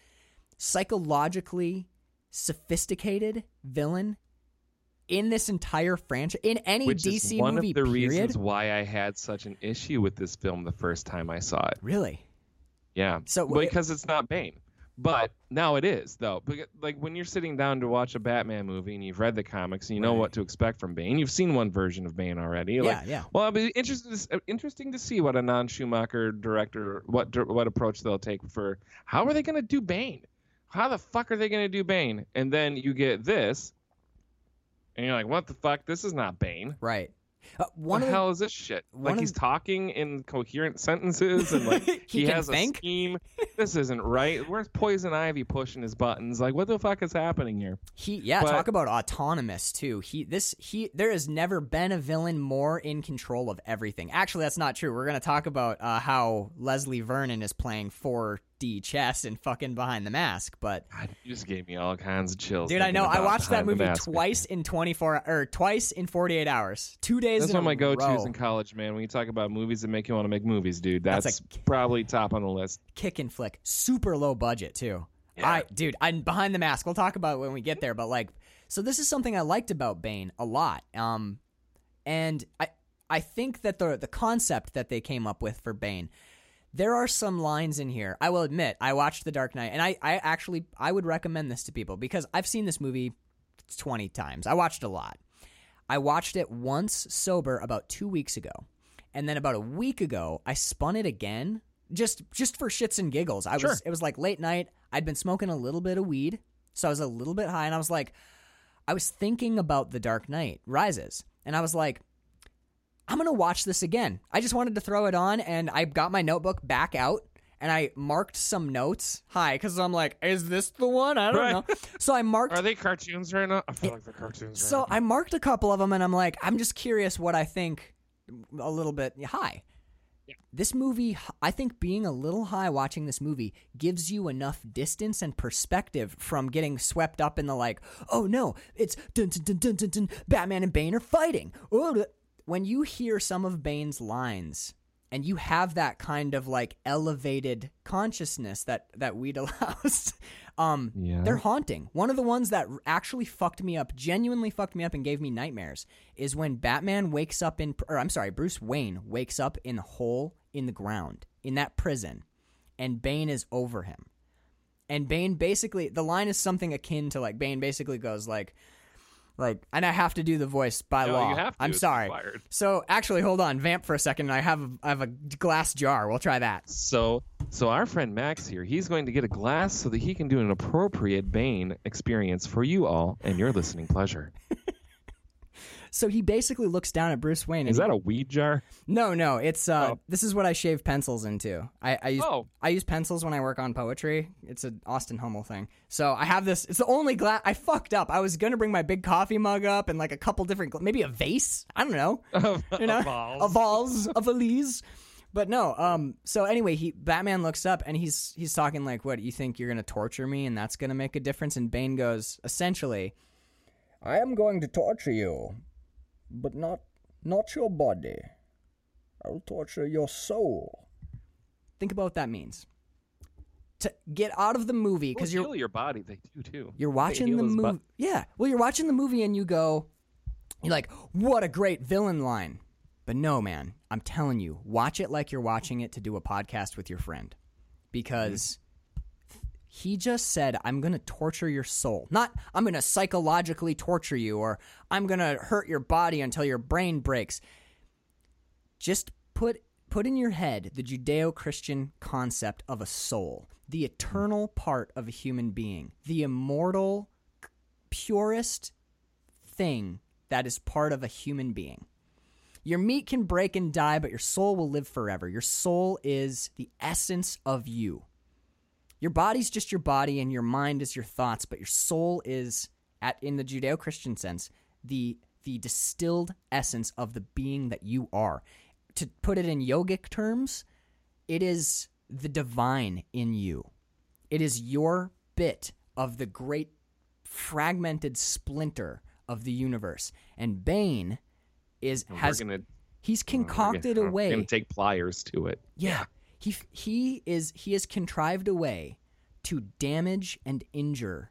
psychologically sophisticated villain in this entire franchise in any which DC is one movie of the period. reasons why I had such an issue with this film the first time I saw it. Really? Yeah. So because it's not Bane. But now it is though. Like when you're sitting down to watch a Batman movie and you've read the comics and you know Right. what to expect from Bane, you've seen one version of Bane already. Like, Yeah, yeah. Well, it'll be s- uh, interesting to see what a non-Schumacher director, what what approach they'll take for how are they going to do Bane? How the fuck are they going to do Bane? And then you get this, and you're like, what the fuck? This is not Bane. Right. Uh, What one the hell is this shit? Like he's talking in coherent sentences and like He he, has think? a scheme. This isn't right. Where's Poison Ivy pushing his buttons? Like what the fuck is happening here? He yeah, But- talk about autonomous too. He this he there has never been a villain more in control of everything. Actually, that's not true. We're gonna talk about uh, how Leslie Vernon is playing 4D chess and fucking behind the mask. But God, you just gave me all kinds of chills. dude, I know I watched that movie twice in 24 or twice in 48 hours. Two days. That's one of my go-tos in college, man. When you talk about movies that make you want to make movies, dude, That's that's, a- probably top on the list. kick and flick, super low budget too. Yeah. I dude, I'm behind the mask. We'll talk about it when we get there, but like, so this is something I liked about Bane a lot. Um, and I I think that the the concept that they came up with for Bane, there are some lines in here. I will admit, I watched The Dark Knight, and I I actually I would recommend this to people because I've seen this movie twenty times. I watched a lot. I watched it once sober about two weeks ago, and then about a week ago I spun it again just just for shits and giggles. I Sure. was it was like late night. I'd been smoking a little bit of weed, so I was a little bit high, and I was like, I was thinking about The Dark Knight Rises, and I was like. I'm gonna watch this again. I just wanted to throw it on, and I got my notebook back out, and I marked some notes. Hi, because I'm like, is this the one? I don't Right. know. So I marked Are they cartoons right now? I feel like they're cartoons. so right I marked a couple of them, and I'm like, I'm just curious what I think. A little bit high. This movie, I think, being a little high watching this movie gives you enough distance and perspective from getting swept up in the like, oh no, it's dun dun dun Batman and Bane are fighting. Oh, when you hear some of Bane's lines and you have that kind of like elevated consciousness that that weed allows, um, Yeah. they're haunting. One of the ones that actually fucked me up, genuinely fucked me up, and gave me nightmares is when Batman wakes up in, or I'm sorry, Bruce Wayne wakes up in the hole in the ground in that prison, and Bane is over him. And Bane basically, the line is something akin to like Bane basically goes like, like, and I have to do the voice by No, law. you have to. I'm It's sorry. required. So actually, hold on, vamp for a second. I have I have a glass jar. We'll try that. So, so our friend Max here, he's going to get a glass so that he can do an appropriate Bane experience for you all and your listening pleasure. So he basically looks down at Bruce Wayne. And Is that a weed jar? No, no, it's uh Oh. this is what I shave pencils into. I, I use Oh. I use pencils when I work on poetry. It's an Austin Hummel thing. So I have this it's the only glass I fucked up. I was gonna bring my big coffee mug up and like a couple different gla- maybe a vase. I don't know. You know? A vase. A a valise. But no, um so anyway, he Batman looks up and he's he's talking like, "What, you think you're going to torture me and that's going to make a difference?" And Bane goes, essentially, "I am going to torture you, but not not your body. I will torture your soul." Think about what that means. To get out of the movie Because because you you're your body. They do too. you're watching the his butt. movie. Yeah. Well, you're watching the movie and you go, you're like, what a great villain line. But no, man, I'm telling you, watch it like you're watching it to do a podcast with your friend. Because he just said, I'm going to torture your soul. Not, I'm going to psychologically torture you or I'm going to hurt your body until your brain breaks. Just put put in your head the Judeo-Christian concept of a soul, the eternal part of a human being, the immortal purest thing that is part of a human being. Your meat can break and die, but your soul will live forever. Your soul is the essence of you. Your body's just your body and your mind is your thoughts, but your soul is at in the Judeo-Christian sense, the the distilled essence of the being that you are. To put it in yogic terms, it is the divine in you. It is your bit of the great fragmented splinter of the universe. And Bane is has gonna, he's gonna- concocted we're a way. Gonna take pliers to it. Yeah. He he is he has contrived a way to damage and injure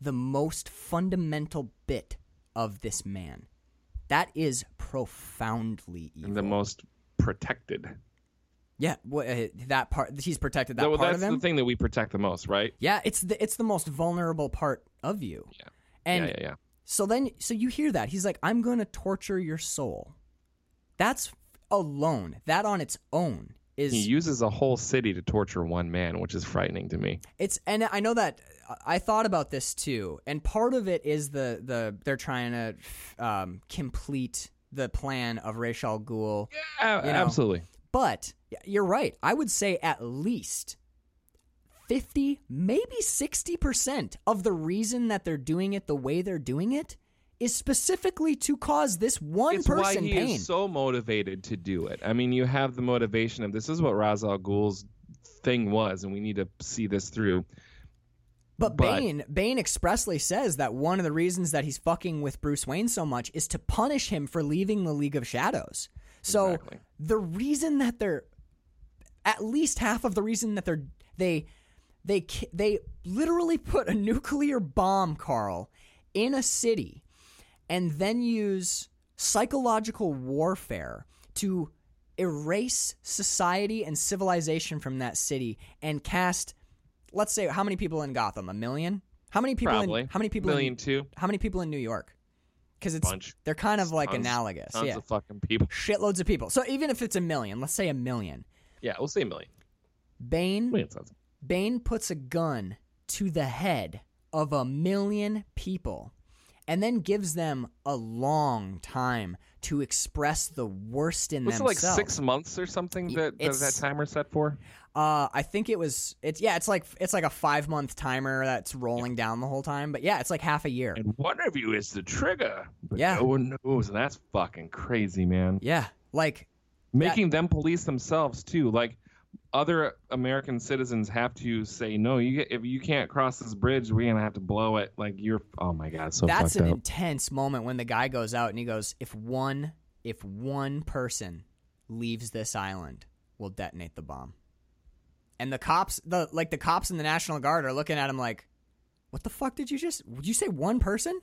the most fundamental bit of this man. That is profoundly evil. And the most protected. yeah, wha- uh, that part he's protected that Well, part that's of him. the thing that we protect the most, right? Yeah, it's the it's the most vulnerable part of you. Yeah. And yeah, yeah, yeah. So then, so you hear that he's like, "I'm going to torture your soul." That's alone. That on its own is He uses a whole city to torture one man, which is frightening to me. it's and I know that I thought about this too, and part of it is the the they're trying to um, complete the plan of Ra's al Ghul, Yeah, You know. absolutely. but you're right. I would say at least. 50 maybe 60% of the reason that they're doing it the way they're doing it is specifically to cause this one it's why person he pain is so motivated to do it. I mean, you have the motivation of this is what Ra's al Ghul's thing was, and we need to see this through. But, But- Bane, Bane expressly says that one of the reasons that he's fucking with Bruce Wayne so much is to punish him for leaving the League of Shadows. So Exactly. the reason that they're, at least half of the reason that they're they, they they literally put a nuclear bomb, Carl, in a city, and then use psychological warfare to erase society and civilization from that city and cast let's say how many people in Gotham? A million? How many people Probably. in how many people million in, two, how many people in New York? Cuz it's bunch, they're kind of like Tons- analogous. tons yeah. of fucking people. Shitloads of people. So even if it's a million, let's say a million. Yeah, we'll say a million. Bane Million. Bane puts a gun to the head of a million people and then gives them a long time to express the worst in themselves. Was it like six months or something that that, that timer set for? Uh, I think it was. It's yeah. It's like it's like a five month timer that's rolling down the whole time. But yeah, it's like half a year. And one of you is the trigger, but Yeah. no one knows, and that's fucking crazy, man. Yeah, like Making them police themselves too, like other American citizens have to say no. You if you can't cross this bridge, we're gonna have to blow it. Like you're, oh my god, so that's an up. intense moment when the guy goes out and he goes, "If one, if one person leaves this island, we'll detonate the bomb." And the cops, the like the cops in the National Guard are looking at him like, "What the fuck did you just? Would you say one person?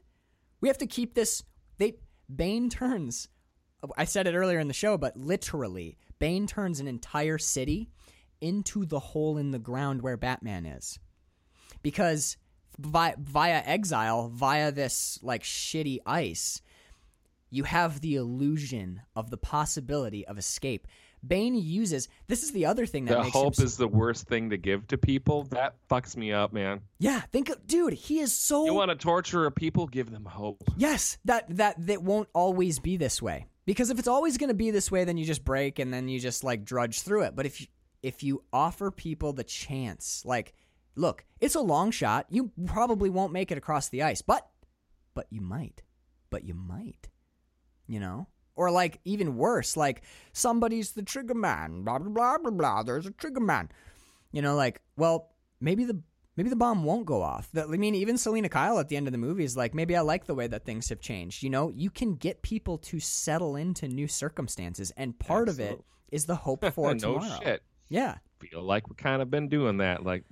We have to keep this." They Bane turns. I said it earlier in the show, but literally, Bane turns an entire city into the hole in the ground where Batman is because via, via exile, via this like shitty ice, you have the illusion of the possibility of escape. Bane uses this is the other thing that The makes hope him. is the worst thing to give to people. That fucks me up, man. yeah, think of dude. He is so You want to torture a people? Give them hope. Yes, that that that won't always be this way. Because if it's always going to be this way, then you just break and then you just like drudge through it. But if you, if you offer people the chance, like, look, it's a long shot. You probably won't make it across the ice, but but you might. But you might. You know? Or like even worse, like somebody's the trigger man, blah blah blah blah blah. There's a trigger man. You know, like, well, maybe the maybe the bomb won't go off. That I mean, even Selina Kyle at the end of the movie is like, maybe I like the way that things have changed. You know, you can get people to settle into new circumstances, and part of it is the hope for no tomorrow. shit. Yeah, Feel like we kind of been doing that. Like,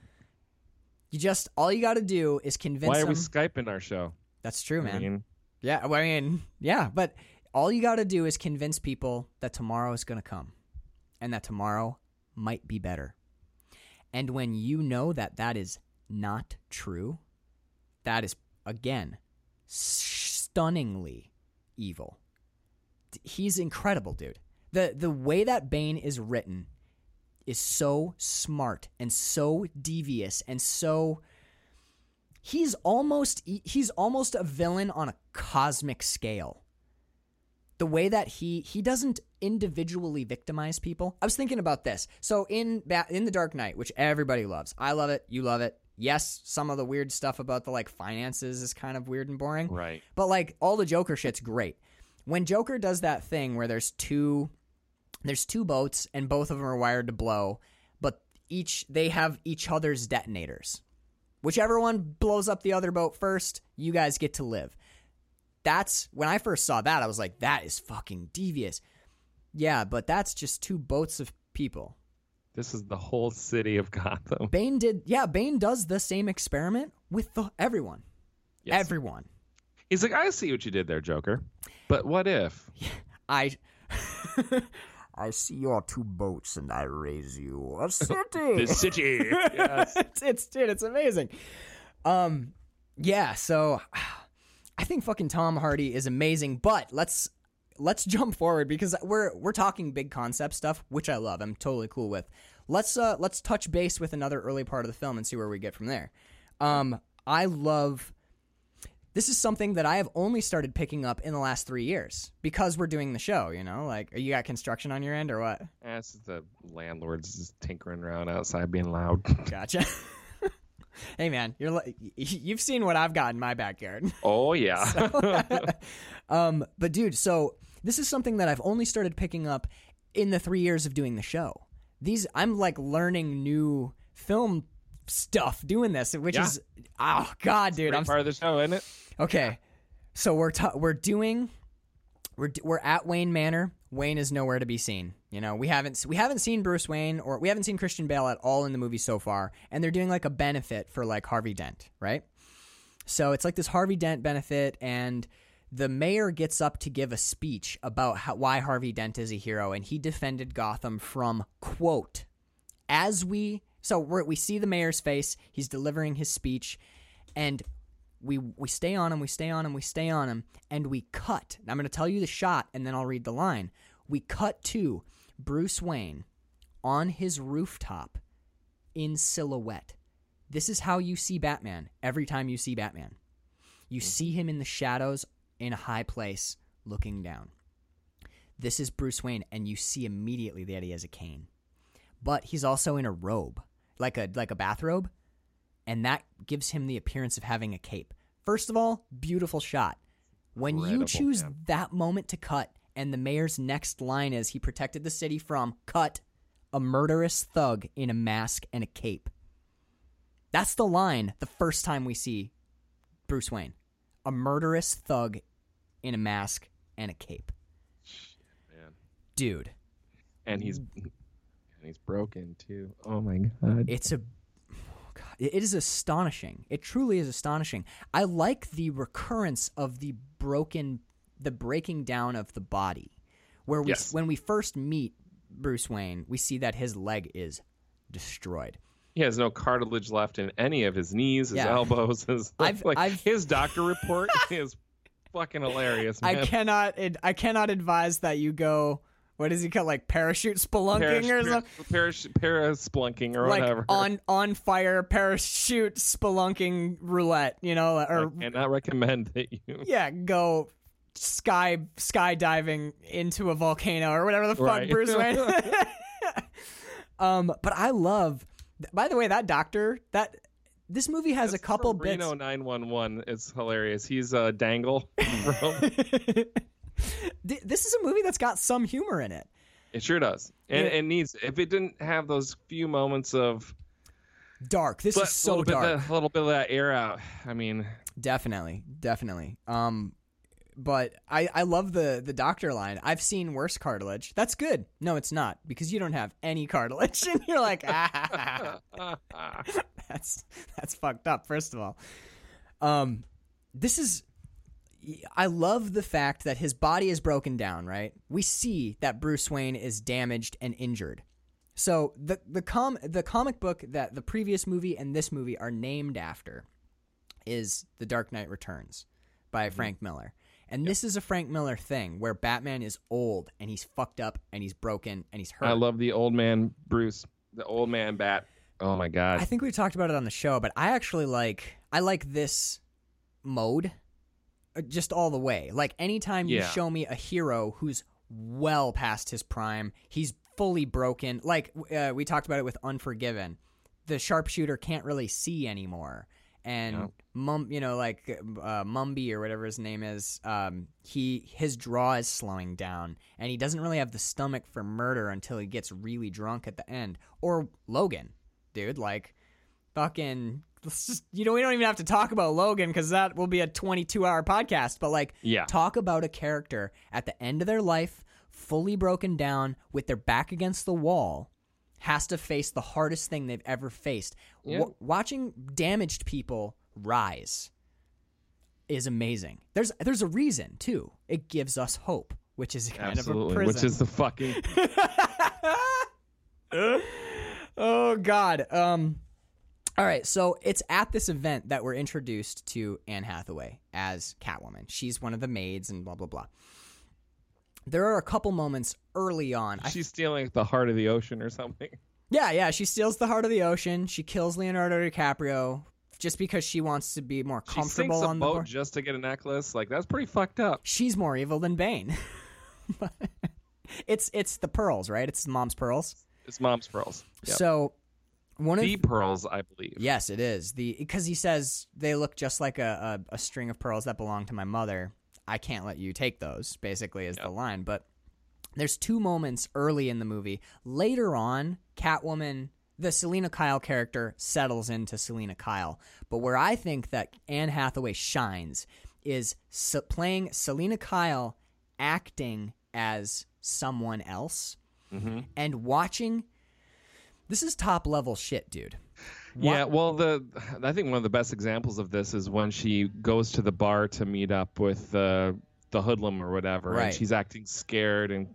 you just all you got to do is convince why are them. we skyping our show? That's true, man. I mean, Yeah, well, I mean, yeah, but all you got to do is convince people that tomorrow is going to come and that tomorrow might be better. And when you know that that is not true, that is, again, stunningly evil. He's incredible, dude. The, the way that Bane is written is so smart and so devious and so he's almost he's almost a villain on a cosmic scale the way that he he doesn't individually victimize people i was thinking about this so in in the dark knight which everybody loves i love it you love it yes some of the weird stuff about the like finances is kind of weird and boring right. but like all the Joker shit's great. When Joker does that thing where there's two there's two boats and both of them are wired to blow, but each they have each other's detonators. Whichever one blows up the other boat first, you guys get to live. That's when I first saw that I was like that is fucking devious. Yeah, but that's just two boats of people. This is the whole city of Gotham. Bane did yeah, Bane does the same experiment with the everyone. Yes. Everyone. He's like, I see what you did there, Joker. But what if? I I see your two boats and I raise you a city. The city. yes. it's, it's dude, it's amazing. Um yeah, so I think fucking Tom Hardy is amazing, but let's let's jump forward because we're we're talking big concept stuff, which I love. I'm totally cool with. Let's uh let's touch base with another early part of the film and see where we get from there. Um I love this is something that I have only started picking up in the last three years because we're doing the show. You know, like you got construction on your end or what? That's the landlords just tinkering around outside being loud. Gotcha. hey man, you're you've seen what I've got in my backyard. Oh yeah. um, but dude, so this is something that I've only started picking up in the three years of doing the show. These I'm like learning new film stuff doing this, which Yeah. is oh god, dude, I'm part of the show, isn't it? Okay, so we're t- we're doing we're d- we're at Wayne Manor. Wayne is nowhere to be seen. You know, we haven't we haven't seen Bruce Wayne or we haven't seen Christian Bale at all in the movie so far, and they're doing like a benefit for like Harvey Dent, right? So it's like this Harvey Dent benefit, and the mayor gets up to give a speech about how, why Harvey Dent is a hero, and he defended Gotham from quote as we so we see the mayor's face. He's delivering his speech, and we we stay on him, we stay on him, we stay on him, and we cut. Now, I'm going to tell you the shot, and then I'll read the line. We cut to Bruce Wayne on his rooftop in silhouette. This is how you see Batman every time you see Batman. You mm-hmm. see him in the shadows in a high place looking down. This is Bruce Wayne, and you see immediately that he has a cane. But he's also in a robe, like a like a bathrobe, and that gives him the appearance of having a cape. First of all, beautiful shot. When you choose man. that moment to cut, and the mayor's next line is he protected the city from cut a murderous thug in a mask and a cape. That's the line the first time we see Bruce Wayne. A murderous thug in a mask and a cape. man. Dude, And he's and he's broken too. Oh my god. it's a oh God, it it is astonishing. It truly is astonishing. I like the recurrence of the broken the breaking down of the body. Where we Yes. when we first meet Bruce Wayne, we see that his leg is destroyed. He has no cartilage left in any of his knees, his Yeah. elbows, his I've- like I've- his doctor report is fucking hilarious, man. I cannot I cannot advise that you go what does he call like parachute spelunking or something? Parachute, parasplunking or Like whatever. on on fire parachute spelunking roulette, you know, or I cannot recommend that you. yeah, go sky skydiving into a volcano or whatever the fuck Right. Bruce Wayne. um, but I love. By the way, that doctor that this movie has a couple from bits. Reno 911 is hilarious. He's uh, Dangle this is a movie that's got some humor in it. It sure does, and Yeah. it needs. If it didn't have those few moments of Dark. This but is so a dark. that, a little bit of that air out. I mean, Definitely, definitely. Um, but I I love the the doctor line. I've seen worse cartilage. That's good. No, it's not because you don't have any cartilage, and you're like, ah, that's that's fucked up. First of all, um, this is. I love the fact that his body is broken down. Right, we see that Bruce Wayne is damaged and injured. So the the com the comic book that the previous movie and this movie are named after is The Dark Knight Returns by Frank Miller. And this is a Frank Miller thing where Batman is old and he's fucked up and he's broken and he's hurt. I love the old man Bruce, the old man Bat. Oh my god, I think we talked about it on the show, but I actually like I like this mode uh, just all the way. Like anytime you show me a hero who's well past his prime, he's fully broken. Like uh, we talked about it with Unforgiven. The sharpshooter can't really see anymore. And No. Mum, you know, like uh, Mumby or whatever his name is, um, he his draw is slowing down, and he doesn't really have the stomach for murder until he gets really drunk at the end. Or Logan, dude, like fucking. let's just- You know, we don't even have to talk about Logan because that will be a 22 hour podcast. But like, Yeah. talk about a character at the end of their life, fully broken down, with their back against the wall, has to face the hardest thing they've ever faced. Yeah. Wa- watching damaged people rise is amazing. There's there's a reason too. It gives us hope, which is kind absolutely, of a prison. which is the fucking oh God. Um. All right, so it's at this event that we're introduced to Anne Hathaway as Catwoman. She's one of the maids and blah blah blah. There are a couple moments early on. She's stealing the heart of the ocean or something. Yeah, yeah. She steals the heart of the ocean. She kills Leonardo DiCaprio just because she wants to be more She comfortable sinks a on the boat just to get a necklace. Like that's pretty fucked up. She's more evil than Bane. it's it's the pearls, right? It's mom's pearls. It's mom's pearls. Yep. So one of the pearls, I believe. yes, it is the because he says they look just like a, a a string of pearls that belong to my mother. I can't let you take those. Basically, is the line, but. There's two moments early in the movie. Later on, Catwoman, the Selina Kyle character, settles into Selina Kyle. But where I think that Anne Hathaway shines is playing Selina Kyle acting as someone else mm-hmm. and watching. This is top level shit, dude. Yeah, well, the I think one of the best examples of this is when she goes to the bar to meet up with uh, the hoodlum or whatever, Right. and she's acting scared and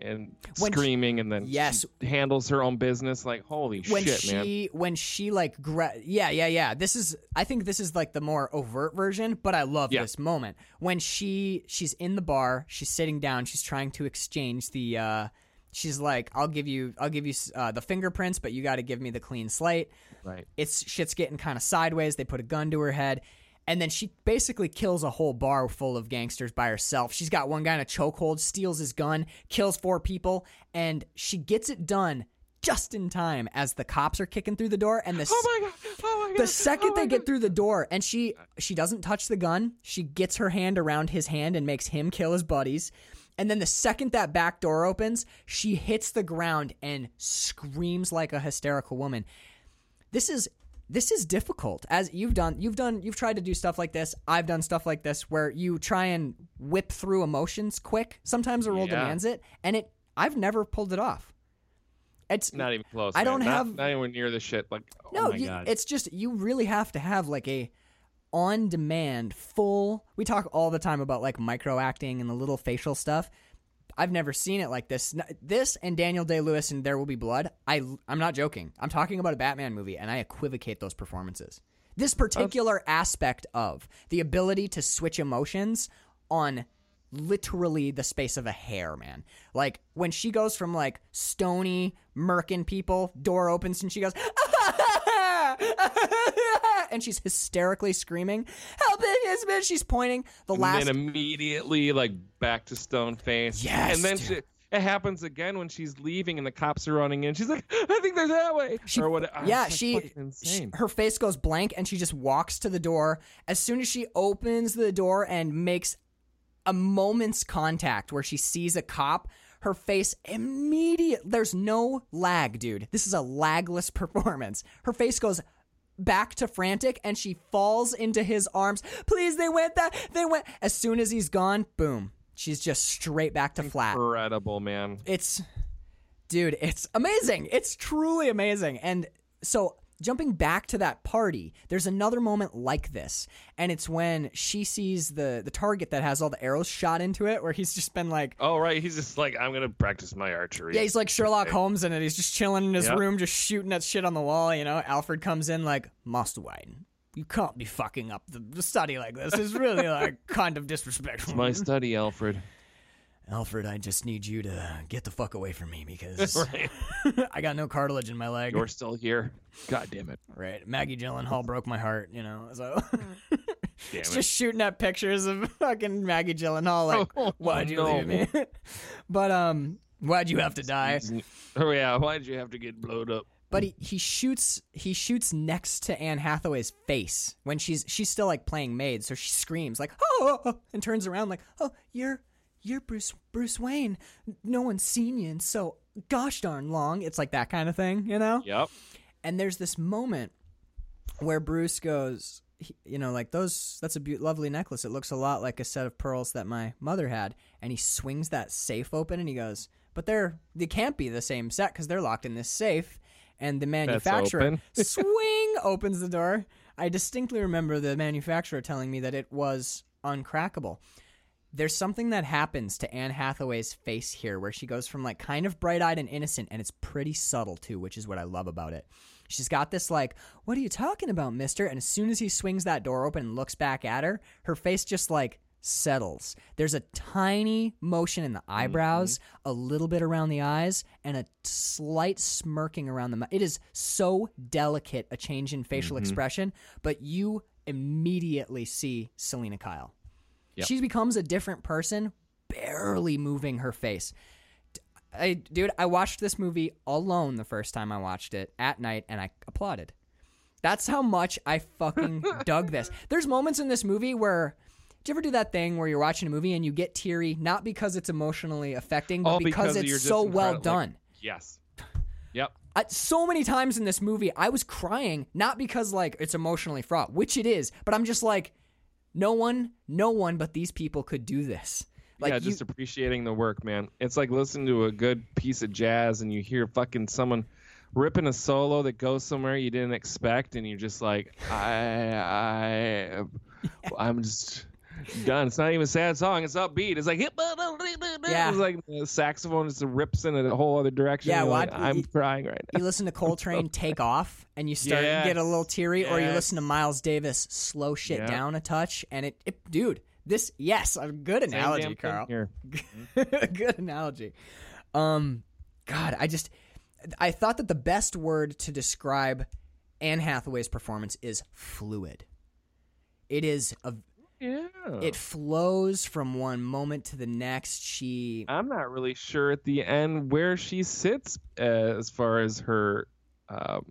and When she- screaming, and then Yes. she handles her own business. Like, holy when shit, she man! when she like gra- yeah yeah yeah this is i think this is like the more overt version but i love Yeah. this moment when she she's in the bar she's sitting down she's trying to exchange the uh she's like i'll give you i'll give you uh, the fingerprints but you got to give me the clean slate Right. it's shit's getting kind of sideways they put a gun to her head and then she basically kills a whole bar full of gangsters by herself. She's got one guy in a chokehold, steals his gun, kills four people, and she gets it done just in time as the cops are kicking through the door. And the Oh my god! Oh my god! the second oh they my get through the door, and she she doesn't touch the gun, she gets her hand around his hand and makes him kill his buddies. And then the second that back door opens, she hits the ground and screams like a hysterical woman. This is this is difficult. As you've done, you've done, you've tried to do stuff like this. I've done stuff like this where you try and whip through emotions quick. Sometimes the role Yeah. demands it, and it. I've never pulled it off. It's not even close. I man. don't Not- have- not anywhere near the shit. Like, oh no, my you, it's just you really have to have like a on demand full. We talk all the time about like micro acting and the little facial stuff. I've never seen it like this. This and Daniel Day Lewis and There Will Be Blood. I I'm not joking. I'm talking about a Batman movie, and I equivocate those performances. This particular aspect of the ability to switch emotions on literally the space of a hair, man. Like when she goes from like stony, murking people, door opens and she goes, ah, ah, ah, and she's hysterically screaming, "Help it, his man!" She's pointing. The and last, and immediately like back to stone face. Yes, and then dude. she, it happens again when she's leaving and the cops are running in. She's like, I think they're that way. She- or what? yeah, like, she, she her face goes blank and she just walks to the door. As soon as she opens the door and makes a moment's contact where she sees a cop, her face immediate. There's no lag, dude. This is a lagless performance. Her face goes back to frantic and she falls into his arms. Please, they went that. They went. As soon as he's gone, boom. She's just straight back to flat. Incredible, man. It's, dude, it's amazing. It's truly amazing. And so jumping back to that party, there's another moment like this, and it's when she sees the the target that has all the arrows shot into it, where he's just been like. Oh right, he's just like I'm gonna practice my archery. Yeah, he's like Sherlock Holmes in it. He's just chilling in his Yeah. room, just shooting at shit on the wall. You know, Alfred comes in like, Master Wayne, you can't be fucking up the, the study like this. It's really like kind of disrespectful. It's my study, Alfred. Alfred, I just need you to get the fuck away from me because right. I got no cartilage in my leg. You're still here. God damn it. Right. Maggie Gyllenhaal broke my heart, you know. So Damn it's it. just shooting at pictures of fucking Maggie Gyllenhaal like Oh, why'd you no. leave me? but um why'd you have to die? Oh yeah, why'd you have to get blowed up? But he, he shoots he shoots next to Anne Hathaway's face when she's she's still like playing maid, so she screams like oh, oh," and turns around like oh you're you're Bruce Bruce Wayne. No one's seen you in so gosh darn long. It's like that kind of thing, you know. Yep. And there's this moment where Bruce goes, he- you know, like those. That's a be- lovely necklace. It looks a lot like a set of pearls that my mother had. And he swings that safe open, and he goes, "But they're they can't be the same set because they're locked in this safe." And the manufacturer open. swing opens the door. I distinctly remember the manufacturer telling me that it was uncrackable. There's something that happens to Anne Hathaway's face here where she goes from like kind of bright eyed and innocent, and it's pretty subtle too, which is what I love about it. She's got this like, what are you talking about, mister? And as soon as he swings that door open and looks back at her, her face just like settles. There's a tiny motion in the eyebrows, mm-hmm. a little bit around the eyes, and a slight smirking around the mouth. It is so delicate a change in facial mm-hmm. expression, but you immediately see Selina Kyle. Yep. She becomes a different person, barely moving her face. I, dude, I watched this movie alone the first time I watched it at night, and I applauded. That's how much I fucking dug this. There's moments in this movie where. Do you ever do that thing where you're watching a movie and you get teary, not because it's emotionally affecting, but because, because it's so well like- done? Yes. Yep. I, so many times in this movie, I was crying not because like it's emotionally fraught, which it is, but I'm just like, no one, no one but these people could do this. Like yeah, you, just appreciating the work, man. It's like listening to a good piece of jazz and you hear fucking someone ripping a solo that goes somewhere you didn't expect, and you're just like, I, I, I'm just done. It's not even a sad song. It's upbeat. It's like, Yeah. It's like the saxophone just rips in a whole other direction. Yeah, well, like, I- I'm you- crying right now. you listen to Coltrane take off and you start to get a little Yes. teary, or you listen to Miles Davis slow shit Yeah. down a touch, and it, it dude, this yes, a good Same analogy, Carl. Here. good analogy. Um, God, I just I thought that the best word to describe Anne Hathaway's performance is fluid. It is a Yeah. it flows from one moment to the next. She I'm not really sure at the end where she sits uh, as far as her, um,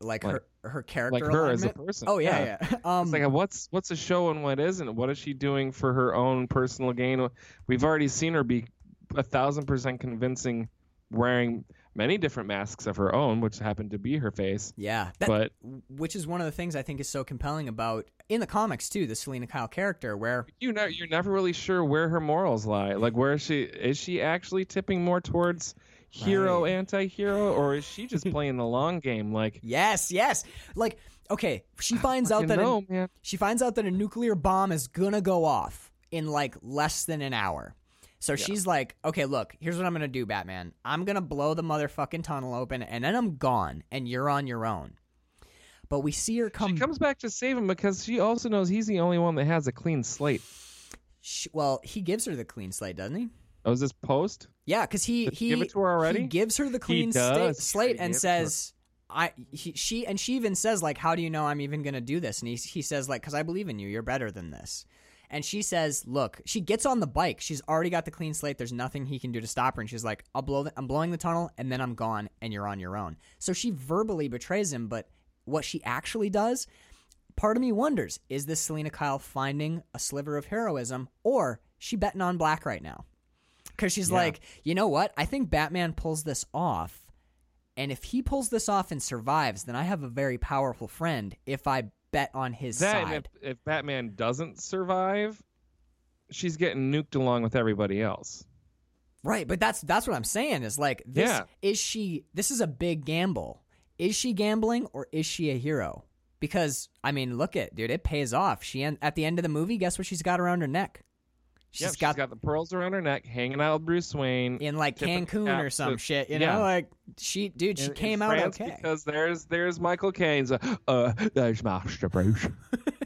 like, like- her her character like her as a person. Oh yeah, yeah. Um, It's like what's what's a show and what isn't? What is she doing for her own personal gain? We've already seen her be a thousand percent convincing, wearing many different masks of her own, which happened to be her face. yeah, that, But which is one of the things I think is so compelling about in the comics too, the Selina Kyle character, where you know, you're never really sure where her morals lie. Like, where is she? Is she actually tipping more towards hero, Right. anti-hero, or is she just playing the long game? Like, yes, yes, like okay, she finds out that a- no. She finds out that a nuclear bomb is gonna go off in like less than an hour. So she's like, okay, look, here's what I'm gonna do, Batman. I'm gonna blow the motherfucking tunnel open and then I'm gone and you're on your own. But we see her come. She comes back to save him because she also knows he's the only one that has a clean slate. sh- well, he gives her the clean slate, doesn't he? Oh, is this post? Yeah, because he Did he give it to her already? He gives her the clean sta- slate and gave it to her. says, "I." He, she and she even says like, "How do you know I'm even gonna do this?" And he he says like, "Cause I believe in you. You're better than this." And she says, "Look." She gets on the bike. She's already got the clean slate. There's nothing he can do to stop her. And she's like, "I'll blow. The, I'm blowing the tunnel, and then I'm gone, and you're on your own." So she verbally betrays him, but what she actually does part of me wonders is this Selina Kyle finding a sliver of heroism, or she betting on black right now. Cuz she's Yeah. like, "You know what? I think Batman pulls this off. And if he pulls this off and survives, then I have a very powerful friend if I bet on his That side." if, if Batman doesn't survive, she's getting nuked along with everybody else. Right, but that's that's what I'm saying is like this Yeah. is she this is a big gamble. Is she gambling or is she a hero? Because I mean, look at dude, it pays off. She at the end of the movie, guess what she's got around her neck? She's, She's got, got, the pearls around her neck, hanging out with Bruce Wayne in like Cancun or some to- shit, you yeah. know? Like she dude, she in- in came out France okay. because there's there's Michael Caine's. Uh, uh, there's Master Bruce.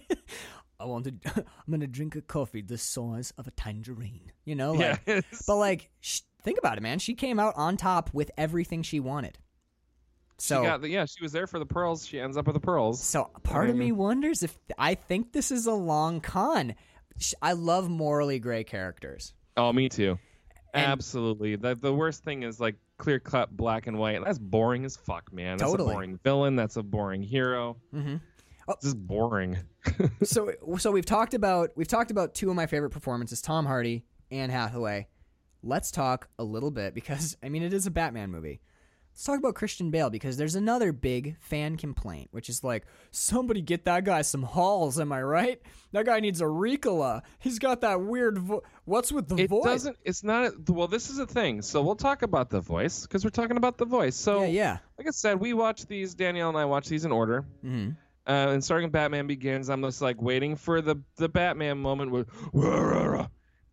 I want to I'm going to drink a coffee the size of a tangerine. You know, like Yes. but like sh- think about it, man. She came out on top with everything she wanted. So she got the, yeah, she was there for the pearls. She ends up with the pearls. So part of me wonders if I think this is a long con. I love morally gray characters. Oh, me too. And- Absolutely. The the worst thing is like clear cut black and white. That's boring as fuck, man. That's Totally. a boring villain. That's a boring hero. Mhm. Oh. This is boring. so so we've talked about we've talked about two of my favorite performances, Tom Hardy and Hathaway. Let's talk a little bit because I mean it is a Batman movie. Let's talk about Christian Bale because there's another big fan complaint, which is like, somebody get that guy some halls, am I right? That guy needs a Ricola. He's got that weird vo- What's with the It voice? It doesn't. It's not. Well, this is a thing. So we'll talk about the voice because we're talking about the voice. So Yeah, yeah. like I said, we watch these. Danielle and I watch these in order. hmm Uh, and starting Batman Begins, I'm just like waiting for the the Batman moment with,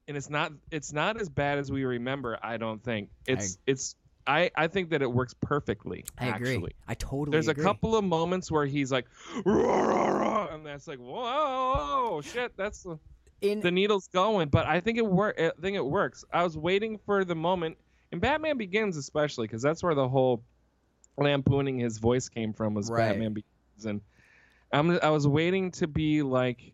and it's not it's not as bad as we remember. I don't think it's it's. I, I think that it works perfectly. I agree. Actually, I totally there's agree. a couple of moments where he's like, and that's like, whoa, shit, that's the, in the needle's going. But I think it work. I think it works. I was waiting for the moment, and Batman Begins especially because that's where the whole lampooning his voice came from was Right. Batman Begins, and I'm I was waiting to be like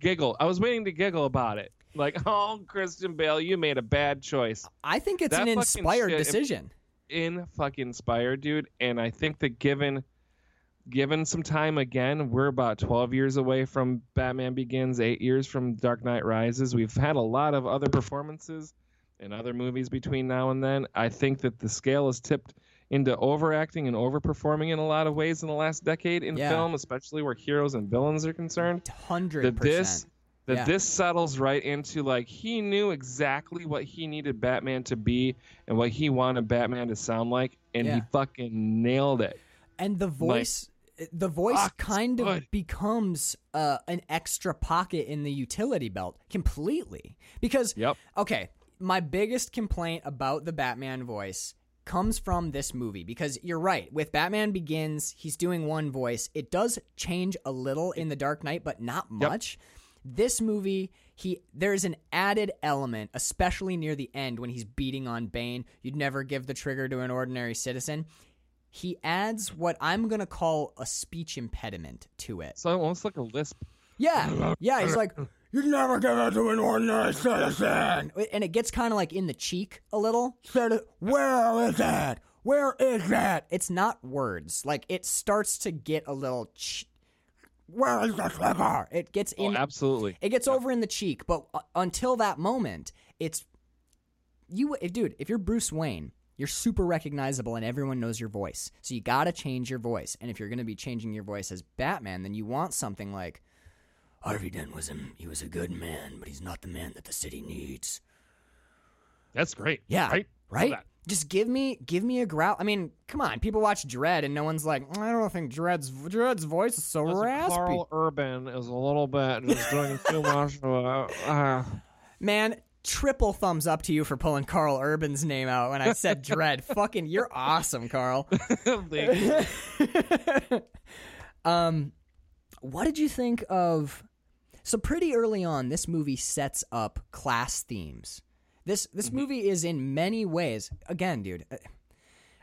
giggle. I was waiting to giggle about it. Like, oh, Christian Bale, you made a bad choice. I think it's That an fucking inspired shit- decision. In fucking inspired, dude. And I think that given given some time again, we're about 12 years away from Batman Begins, eight years from Dark Knight Rises. We've had a lot of other performances in other movies between now and then. I think that the scale is tipped into overacting and overperforming in a lot of ways in the last decade in Yeah. film, especially where heroes and villains are concerned. Hundred That this percent. That Yeah. this settles right into like he knew exactly what he needed Batman to be and what he wanted Batman to sound like, and he fucking nailed it. And the voice, the voice kind of becomes uh, an extra pocket in the utility belt completely. Because Yep. okay, my biggest complaint about the Batman voice comes from this movie because you're right. With Batman Begins, he's doing one voice. It does change a little in The Dark Knight, but not Yep. This movie, he there's an added element, especially near the end when he's beating on Bane. You'd never give the trigger to an ordinary citizen. He adds what I'm gonna call a speech impediment to it. So almost like a lisp. Yeah, yeah. He's like, You'd never give it to an ordinary citizen. and it gets kind of like in the cheek a little. Said, Where is that? Where is that? It's not words. Like it starts to get a little. Ch- Where is the trigger? it gets Oh, in. absolutely. It gets over in the cheek, but uh, until that moment, it's you, dude. If you're Bruce Wayne, you're super recognizable and everyone knows your voice. So you got to change your voice. And if you're going to be changing your voice as Batman, then you want something like Harvey Dent was him. He was a good man, but he's not the man that the city needs. That's great. Yeah, Right? right. Just give me, give me a growl. I mean, come on. People watch Dredd, and no one's like, I don't think Dredd's Dredd's voice is so raspy. Karl Urban is a little bit just doing too much. Uh, Man, triple thumbs up to you for pulling Karl Urban's name out when I said Dredd. Fucking, you're awesome, Carl. Um, what did you think of? So pretty early on, this movie sets up class themes. This this movie is in many ways. Again, dude. uh,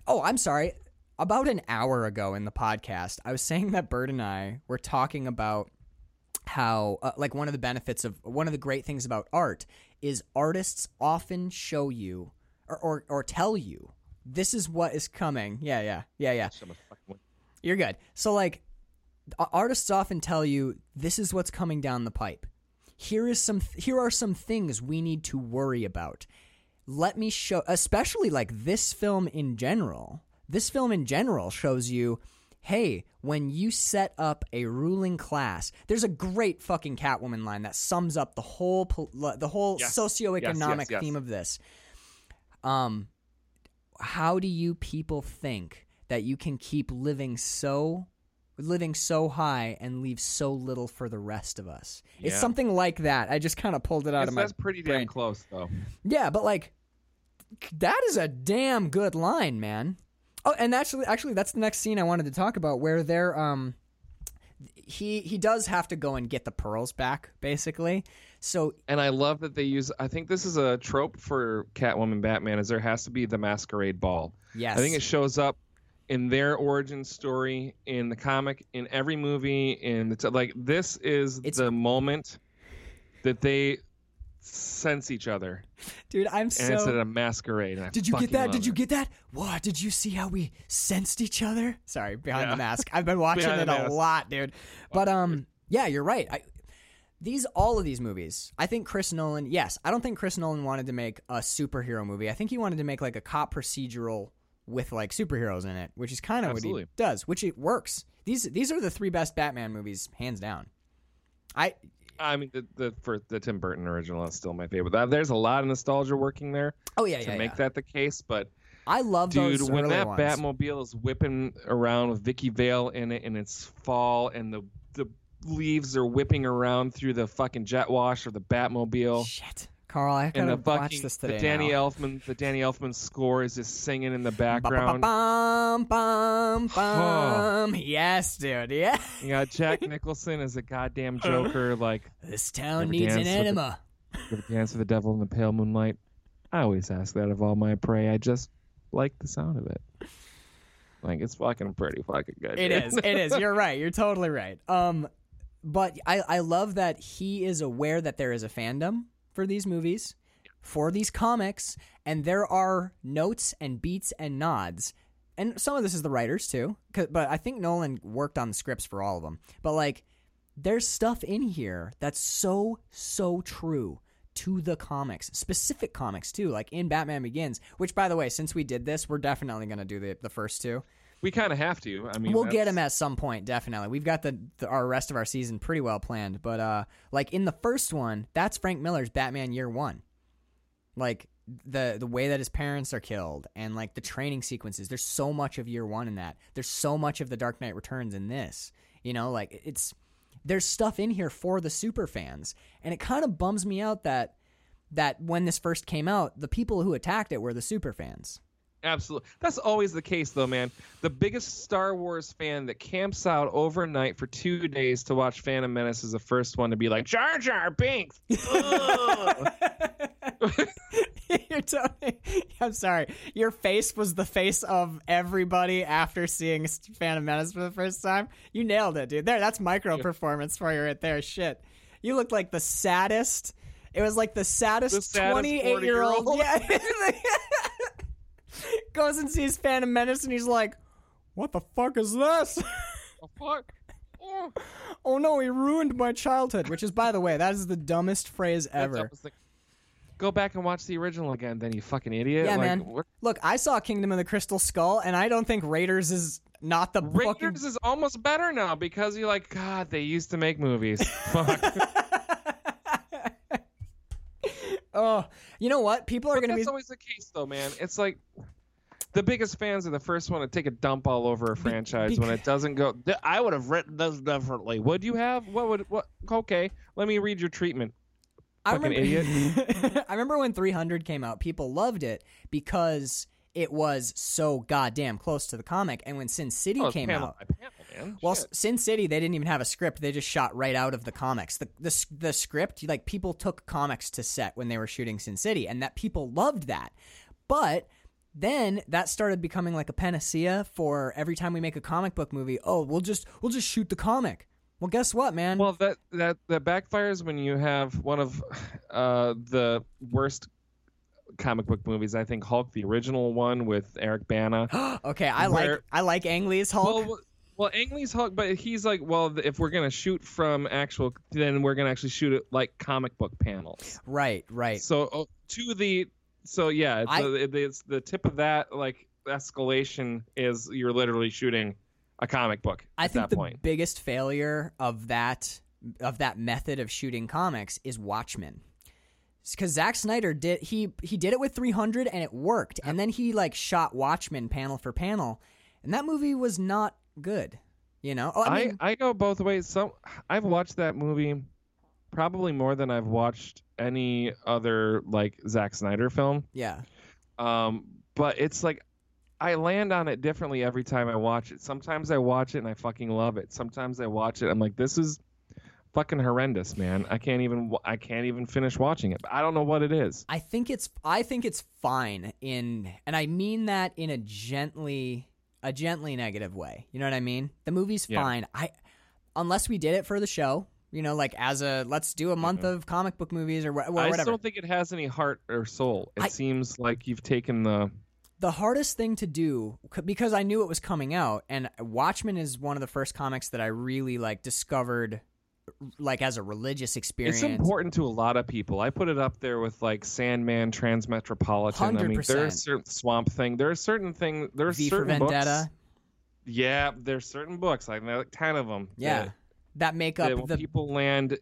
Oh, I'm sorry. About an hour ago in the podcast, I was saying that Bird and I were talking about how, uh, like, one of the benefits of one of the great things about art is artists often show you or or, or tell you this is what is coming. Yeah, yeah, yeah, yeah. Shut the fuck up. You're good. So like artists often tell you this is what's coming down the pipe. Here is some here are some things we need to worry about. Let me show especially like this film in general. This film in general shows you hey, when you set up a ruling class, there's a great fucking Catwoman line that sums up the whole pol- the whole Yes. socioeconomic yes, yes. theme of this. Um, how do you people think that you can keep living so living so high and leave so little for the rest of us? It's something like that. I just kind of pulled it out Yes, of my that's pretty damn close, though. yeah, but like that is a damn good line, man. Oh, and actually, actually, that's the next scene I wanted to talk about, where they're um, he he does have to go and get the pearls back, basically. So And I love that they use. I think this is a trope for Catwoman, Batman, is there has to be the masquerade ball. yes, I think it shows up in their origin story in the comic, in every movie, in the t- like. This is It's- the moment that they sense each other, dude, I'm and it's at a masquerade. Did you get that? Did you it. get that? What? Did you see how we sensed each other? Sorry, behind the mask. I've been watching it a lot, dude. But um, yeah, you're right. I, these all of these movies. I think Chris Nolan. Yes, I don't think Chris Nolan wanted to make a superhero movie. I think he wanted to make like a cop procedural with like superheroes in it, which is kind of what he does, which it works. These these are the three best Batman movies, hands down. I I mean, the the for the Tim Burton original is still my favorite. There's a lot of nostalgia working there oh yeah to yeah, make yeah. that the case, but I love those. dude, when that ones. Batmobile is whipping around with Vicki Vale in it, and it's fall, and the the leaves are whipping around through the fucking jet wash of the Batmobile. Shit, Carl, I gotta the watch fucking this the. Danny now. Elfman the Danny Elfman score is just singing in the background. bum, bum, bum. Yes, dude. Yeah. You got Jack Nicholson as a goddamn Joker, like This town needs an the- enema. "You ever dance with the devil in the pale moonlight. I always ask that of all my prey. I just like the sound of it. Like it's fucking pretty fucking good. It dude. is. It is. You're right. You're totally right. Um, but I I love that he is aware that there is a fandom for these movies, for these comics, and there are notes and beats and nods. And some of this is the writers too, but I think Nolan worked on the scripts for all of them. But like, there's stuff in here that's so so true to the comics, specific comics too, like in Batman Begins. Which, by the way, since we did this, we're definitely gonna do the the first two. We kind of have to. I mean, we'll get him at some point, definitely. We've got the, the our rest of our season pretty well planned, but uh, like in the first one, that's Frank Miller's Batman Year One. Like the the way that his parents are killed and like the training sequences. There's so much of Year One in that. There's so much of the Dark Knight Returns in this. You know, like it's there's stuff in here for the super fans, and it kind of bums me out that that when this first came out, the people who attacked it were the super fans. Absolutely. That's always the case, though, man. The biggest Star Wars fan that camps out overnight for two days to watch Phantom Menace is the first one to be like, Jar Jar Binks. You're totally, I'm sorry. Your face was the face of everybody after seeing Phantom Menace for the first time. You nailed it, dude. There, that's micro performance for you right there. Shit, you looked like the saddest. It was like the saddest saddest 28 year old. 40-year-old. Yeah. Goes and sees Phantom Menace and he's like, "What the fuck is this?" Oh, fuck. Oh. oh no, he ruined my childhood. Which is, by the way, that is the dumbest phrase ever. like- Go back and watch the original again, then you fucking idiot. Yeah, like, man. What? Look, I saw Kingdom of the Crystal Skull, and I don't think Raiders is not the Raiders fucking. is almost better now because you're like, God, they used to make movies. Fuck. oh, you know what? People are going to be. that's always the case, though, man. It's like the biggest fans are the first one to take a dump all over a franchise when it doesn't go. "Th- I would have written this differently. Would you have? What would? What? Okay, let me read your treatment. I fucking remember, I remember when 300 came out, people loved it because it was so goddamn close to the comic. And when Sin City Oh, came panel out, panel. Well, Shit. Sin City, they didn't even have a script. They just shot right out of the comics. The the the script, like people took comics to set when they were shooting Sin City, and that people loved that. But then that started becoming like a panacea for every time we make a comic book movie. Oh, we'll just we'll just shoot the comic. Well, guess what, man? Well, that that that backfires when you have one of uh, the worst comic book movies. I think Hulk, the original one with Eric Bana. okay, I like I like Ang Lee's Hulk. Well, Well, Ang Lee's Hulk, but he's like, well, if we're gonna shoot from actual, then we're gonna actually shoot it like comic book panels. Right, right. So oh, to the, so yeah, it's, I- the, it- it's the tip of that like escalation is you're literally shooting a comic book I at think that the point. biggest failure of that of that method of shooting comics is Watchmen. Because Zack Snyder did he he did it with 300 and it worked, and then he like shot Watchmen panel for panel, and that movie was not good. You know, oh, I I, mean, I go both ways. So I've watched that movie probably more than I've watched any other like Zack Snyder film. yeah, Um, but it's like I land on it differently every time I watch it. Sometimes I watch it and I fucking love it. Sometimes I watch it I'm like this is fucking horrendous, man. I can't even I can't even finish watching it. I don't know what it is. I think it's I think it's fine in, and I mean that in a gently a gently negative way. You know what I mean? The movie's Yeah. fine. I unless we did it for the show. You know, like as a let's do a month of comic book movies or, wha- or Mm-hmm. I just don't think it has any heart or soul. It I- seems like you've taken the the hardest thing to do because I knew it was coming out, and Watchmen is one of the first comics that I really like discovered, like as a religious experience. It's important to a lot of people. I put it up there with like Sandman, Transmetropolitan. I mean, there are 100%. certain Swamp Thing. There are certain thing. There are V for certain Vendetta. books. Yeah, there's certain books. Like there are like ten of them. Yeah, that make up That, when the people land,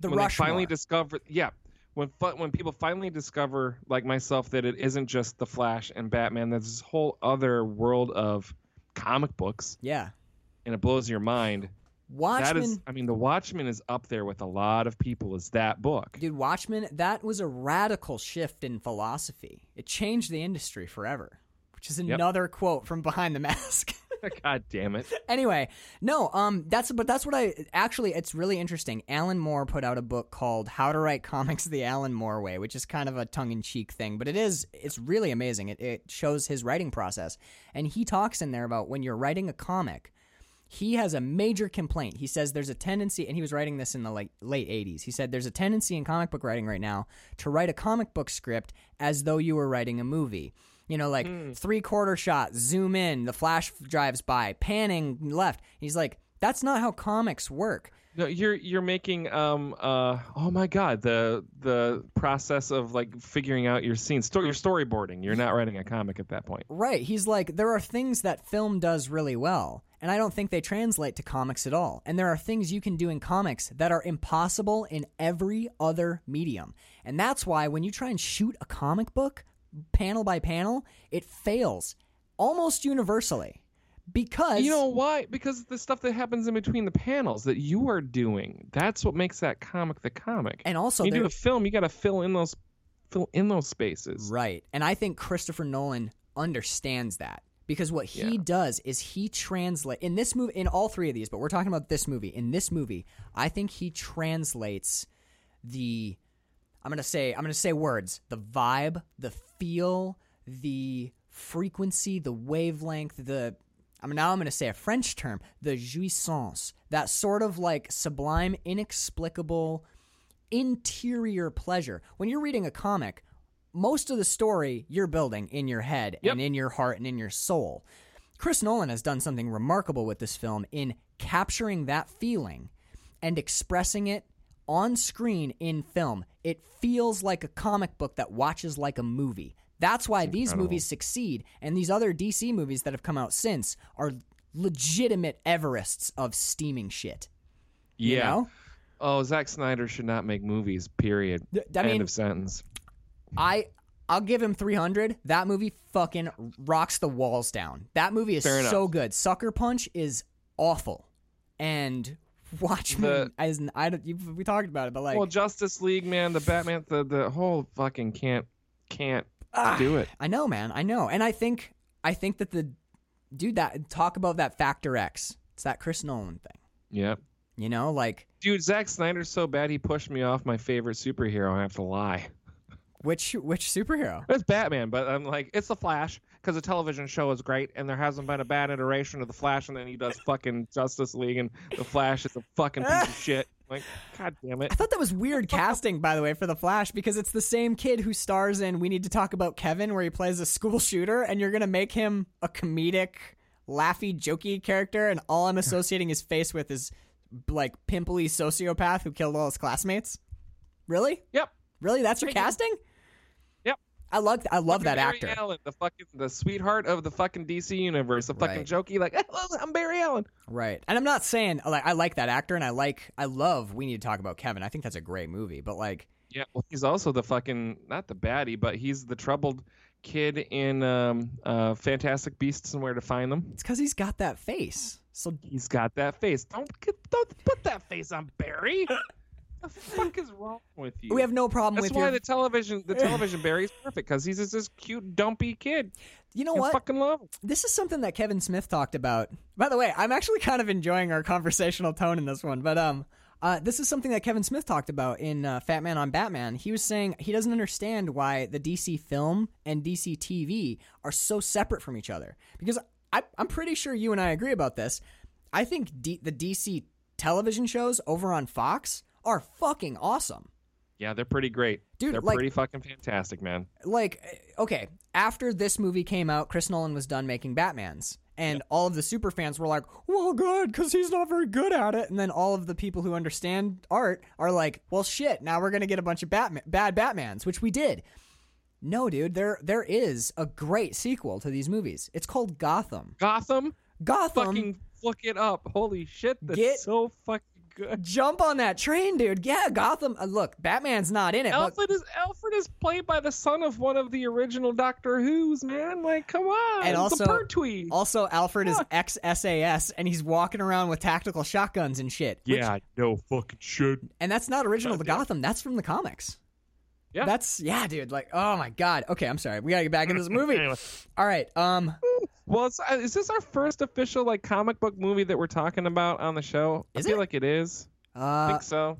the when they finally discover, yeah, when when people finally discover, like myself, that it isn't just the Flash and Batman. There's this whole other world of comic books, yeah, and it blows your mind. Watchmen. That is, I mean, The Watchmen is up there with a lot of people as that book. Dude, Watchmen, that was a radical shift in philosophy. It changed the industry forever, which is another quote from Behind the Mask. God damn it. anyway, no, um, that's but that's what I actually. It's really interesting. Alan Moore put out a book called "How to Write Comics the Alan Moore Way," which is kind of a tongue-in-cheek thing, but it is. It's really amazing. It it shows his writing process, and he talks in there about when you're writing a comic. He has a major complaint. He says there's a tendency, and he was writing this in the like late '80s. He said there's a tendency in comic book writing right now to write a comic book script as though you were writing a movie. You know, like three quarter shot, zoom in, the flash drives by, panning left. He's like, that's not how comics work. No, you're you're making um uh oh my god the the process of like figuring out your scenes. Sto- you're storyboarding. You're not writing a comic at that point. Right. He's like, there are things that film does really well, and I don't think they translate to comics at all. And there are things you can do in comics that are impossible in every other medium. And that's why when you try and shoot a comic book panel by panel, it fails almost universally. Because You know why? Because the stuff that happens in between the panels that you are doing. That's what makes that comic the comic. and also you do a film, you got to fill in those fill in those spaces. Right. And I think Christopher Nolan understands that because what he Yeah. does is he translate in this movie in all three of these, but we're talking about this movie. In this movie, I think he translates the I'm going to say I'm to say words, the vibe, the feel, the frequency, the wavelength, the I mean, now I'm going to say a French term, the jouissance, that sort of like sublime, inexplicable interior pleasure. When you're reading a comic, most of the story you're building in your head Yep. and in your heart and in your soul. Chris Nolan has done something remarkable with this film in capturing that feeling and expressing it on screen in film. It feels like a comic book that watches like a movie. That's why these incredible. movies succeed, and these other DC movies that have come out since are legitimate Everests of steaming shit. You Yeah. know? Oh, Zack Snyder should not make movies. Period. Th- I End mean, of sentence. I I'll give him 300. That movie fucking rocks the walls down. That movie is so good. Sucker Punch is awful, and Watchmen. As an, I don't, you, we talked about it, but like well, Justice League, man, the Batman, the the whole fucking can't can't ah, do it. I know, man. I know, and I think I think that the dude that talk about that Factor X. It's that Chris Nolan thing. Yep. You know, like Dude, Zack Snyder's so bad he pushed me off my favorite superhero. I have to lie. Which which superhero? It's Batman, but I'm like, it's the Flash because the television show is great, and there hasn't been a bad iteration of the Flash, and then he does fucking Justice League, and the Flash is a fucking piece of shit. Like, god damn it. I thought that was weird casting, by the way, for the Flash because it's the same kid who stars in We Need to Talk About Kevin, where he plays a school shooter, and you're gonna make him a comedic laughy, jokey character, and all I'm associating his face with is like pimply sociopath who killed all his classmates. Really? Yep. Really? That's your casting? I love I love that actor. Barry actor. Allen, the fucking the sweetheart of the fucking DC universe, the fucking Right. jokey like I'm Barry Allen. Right. And I'm not saying like I like that actor and I like I love We Need to Talk About Kevin. I think that's a great movie, but like Yeah, well, he's also the fucking not the baddie, but he's the troubled kid in um, uh, Fantastic Beasts and Where to Find Them. it's cuz he's got that face. So He's got that face. Don't get- don't put that face on Barry. the fuck is wrong with you? we have no problem That's with why your the television the television Barry's perfect because he's just this cute dumpy kid. You know You what? fucking love him. This is something that Kevin Smith talked about. By the way, I'm actually kind of enjoying our conversational tone in this one, but um uh, this is something that Kevin Smith talked about in uh, Fat Man on Batman. He was saying he doesn't understand why the DC film and DC TV are so separate from each other. Because I, I'm pretty sure you and I agree about this. I think D- the DC television shows over on Fox are fucking awesome. Yeah, they're pretty great. Dude, they're like- pretty fucking fantastic, man. like okay after this movie came out chris nolan was done making batmans and all of the super fans were like well good because he's not very good at it and then all of the people who understand art are like well shit now we're gonna get a bunch of Batman- bad batmans which we did no dude there there is a great sequel to these movies it's called gotham Gotham, gotham fucking look it up. Holy shit, that's Get- so fucking good. jump on that train dude yeah gotham uh, look batman's not in it but Alfred is Alfred is played by the son of one of the original Doctor Who's man. Like, come on, And it's also- a Pertwee. also alfred is Fuck. ex sas and he's walking around with tactical shotguns and shit which- yeah, no fucking shit. And that's not original to Gotham. That's from the comics. Yeah. That's yeah, dude. Like, oh my god. Okay, I'm sorry. We gotta get back into this movie. Anyway. All right. Um, Well, it's, uh, is this our first official like comic book movie that we're talking about on the show? Is I feel it? like it is. I uh, think so.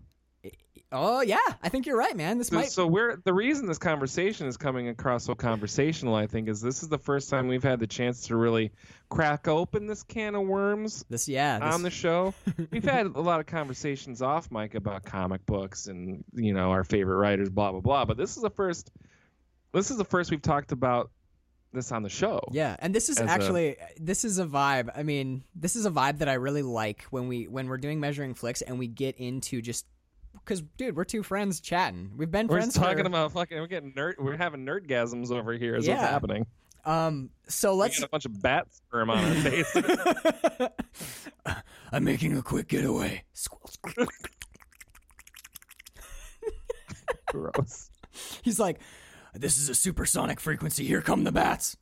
oh yeah, I think you're right, man. This So, might. so we're the reason this conversation is coming across so conversational. I think is this is the first time we've had the chance to really crack open this can of worms This yeah. This, on the show. We've had a lot of conversations off mic about comic books and you know our favorite writers, blah blah blah. But this is the first. This is the first we've talked about this on the show. yeah, and this is as a- actually this is a vibe. I mean, this is a vibe that I really like when we when we're doing measuring flicks and we get into just because dude, we're two friends chatting. We've been We're friends talking for, about fucking. We're getting nerd. We're having nerdgasms over here. Is what's Yeah. happening. Um, so let's. got a bunch of bat sperm on our face. I'm making a quick getaway. Gross. He's like, This is a supersonic frequency. Here come the bats.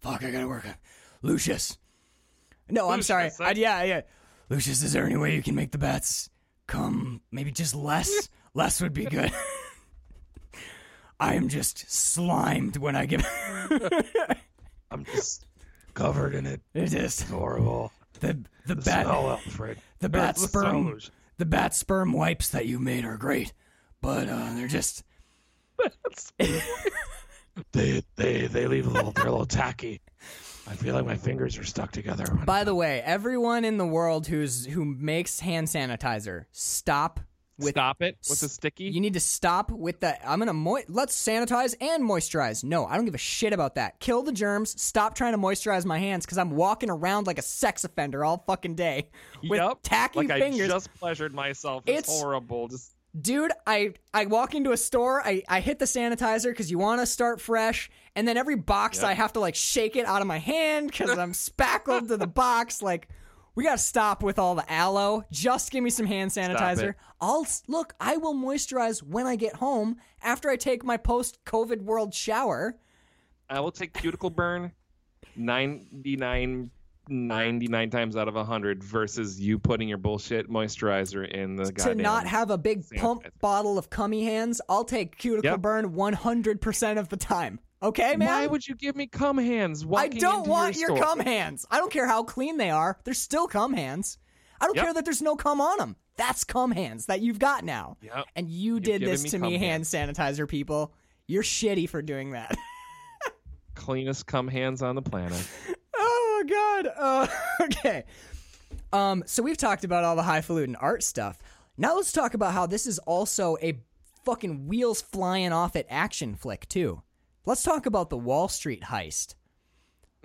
Fuck, I gotta work. Lucius. no, I'm Lucius, sorry. I- I, yeah, yeah. Lucius, is there any way you can make the bats come? Maybe just less? less would be good. I am just slimed when I get. I'm just covered in it. it is Horrible. the the The bat smell, Alfred. the bat The sperm smell. The bat sperm wipes that you made are great, but uh, they're just They they they leave a little. They're a little tacky. I feel like my fingers are stuck together. By the way, everyone in the world who's who makes hand sanitizer, stop with Stop it with the sticky. You need to stop with that. I'm gonna mo- let's sanitize and moisturize. No, I don't give a shit about that. Kill the germs. Stop trying to moisturize my hands because I'm walking around like a sex offender all fucking day with Yup. tacky like fingers. I just pleasured myself. It's, It's- horrible. Just Dude, I I walk into a store. I I hit the sanitizer because you want to start fresh, and then every box Yep. I have to like shake it out of my hand because I'm spackled to the box. Like. We gotta stop with all the aloe. Just give me some hand sanitizer. I'll look. I will moisturize when I get home after I take my post-COVID world shower. I will take cuticle burn 99 99 times out of 100 versus you putting your bullshit moisturizer in the to not have a big pump bottle of cummy hands, I'll take cuticle Yep. burn 100% of the time. Okay, man? Why would you give me cum hands? I don't want your, store? cum hands. I don't care how clean they are. They're still cum hands. I don't Yep. care that there's no cum on them. That's cum hands that you've got now. Yep. And you did given this me to me, hand sanitizer people. You're shitty for doing that. Cleanest cum hands on the planet. oh god. Uh, okay. Um. So we've talked about all the highfalutin art stuff. Now let's talk about how this is also a fucking wheels flying off at action flick too. Let's talk about the Wall Street heist.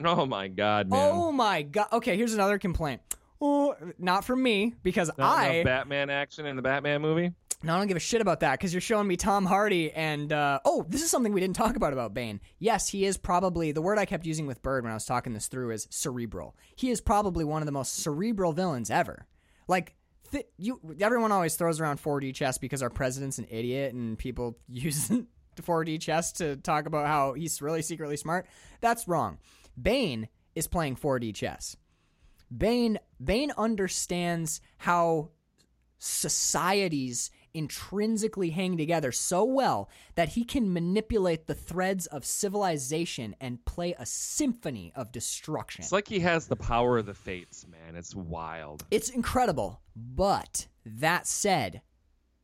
Oh my god, man. Oh my god. Okay, here's another complaint. Oh, not from me because Not I Batman action in the Batman movie. No, I don't give a shit about that because you're showing me Tom Hardy and uh, oh, this is something we didn't talk about about Bane. Yes, he is probably the word I kept using with Bird when I was talking this through is cerebral. He is probably one of the most cerebral villains ever. Like th- you, everyone always throws around 4D chess because our president's an idiot and people use 4D chess to talk about how he's really secretly smart. That's wrong. Bane is playing 4D chess. Bane Bane understands how societies intrinsically hang together so well that he can manipulate the threads of civilization and play a symphony of destruction. It's like he has the power of the fates, man. It's wild. It's incredible. But that said,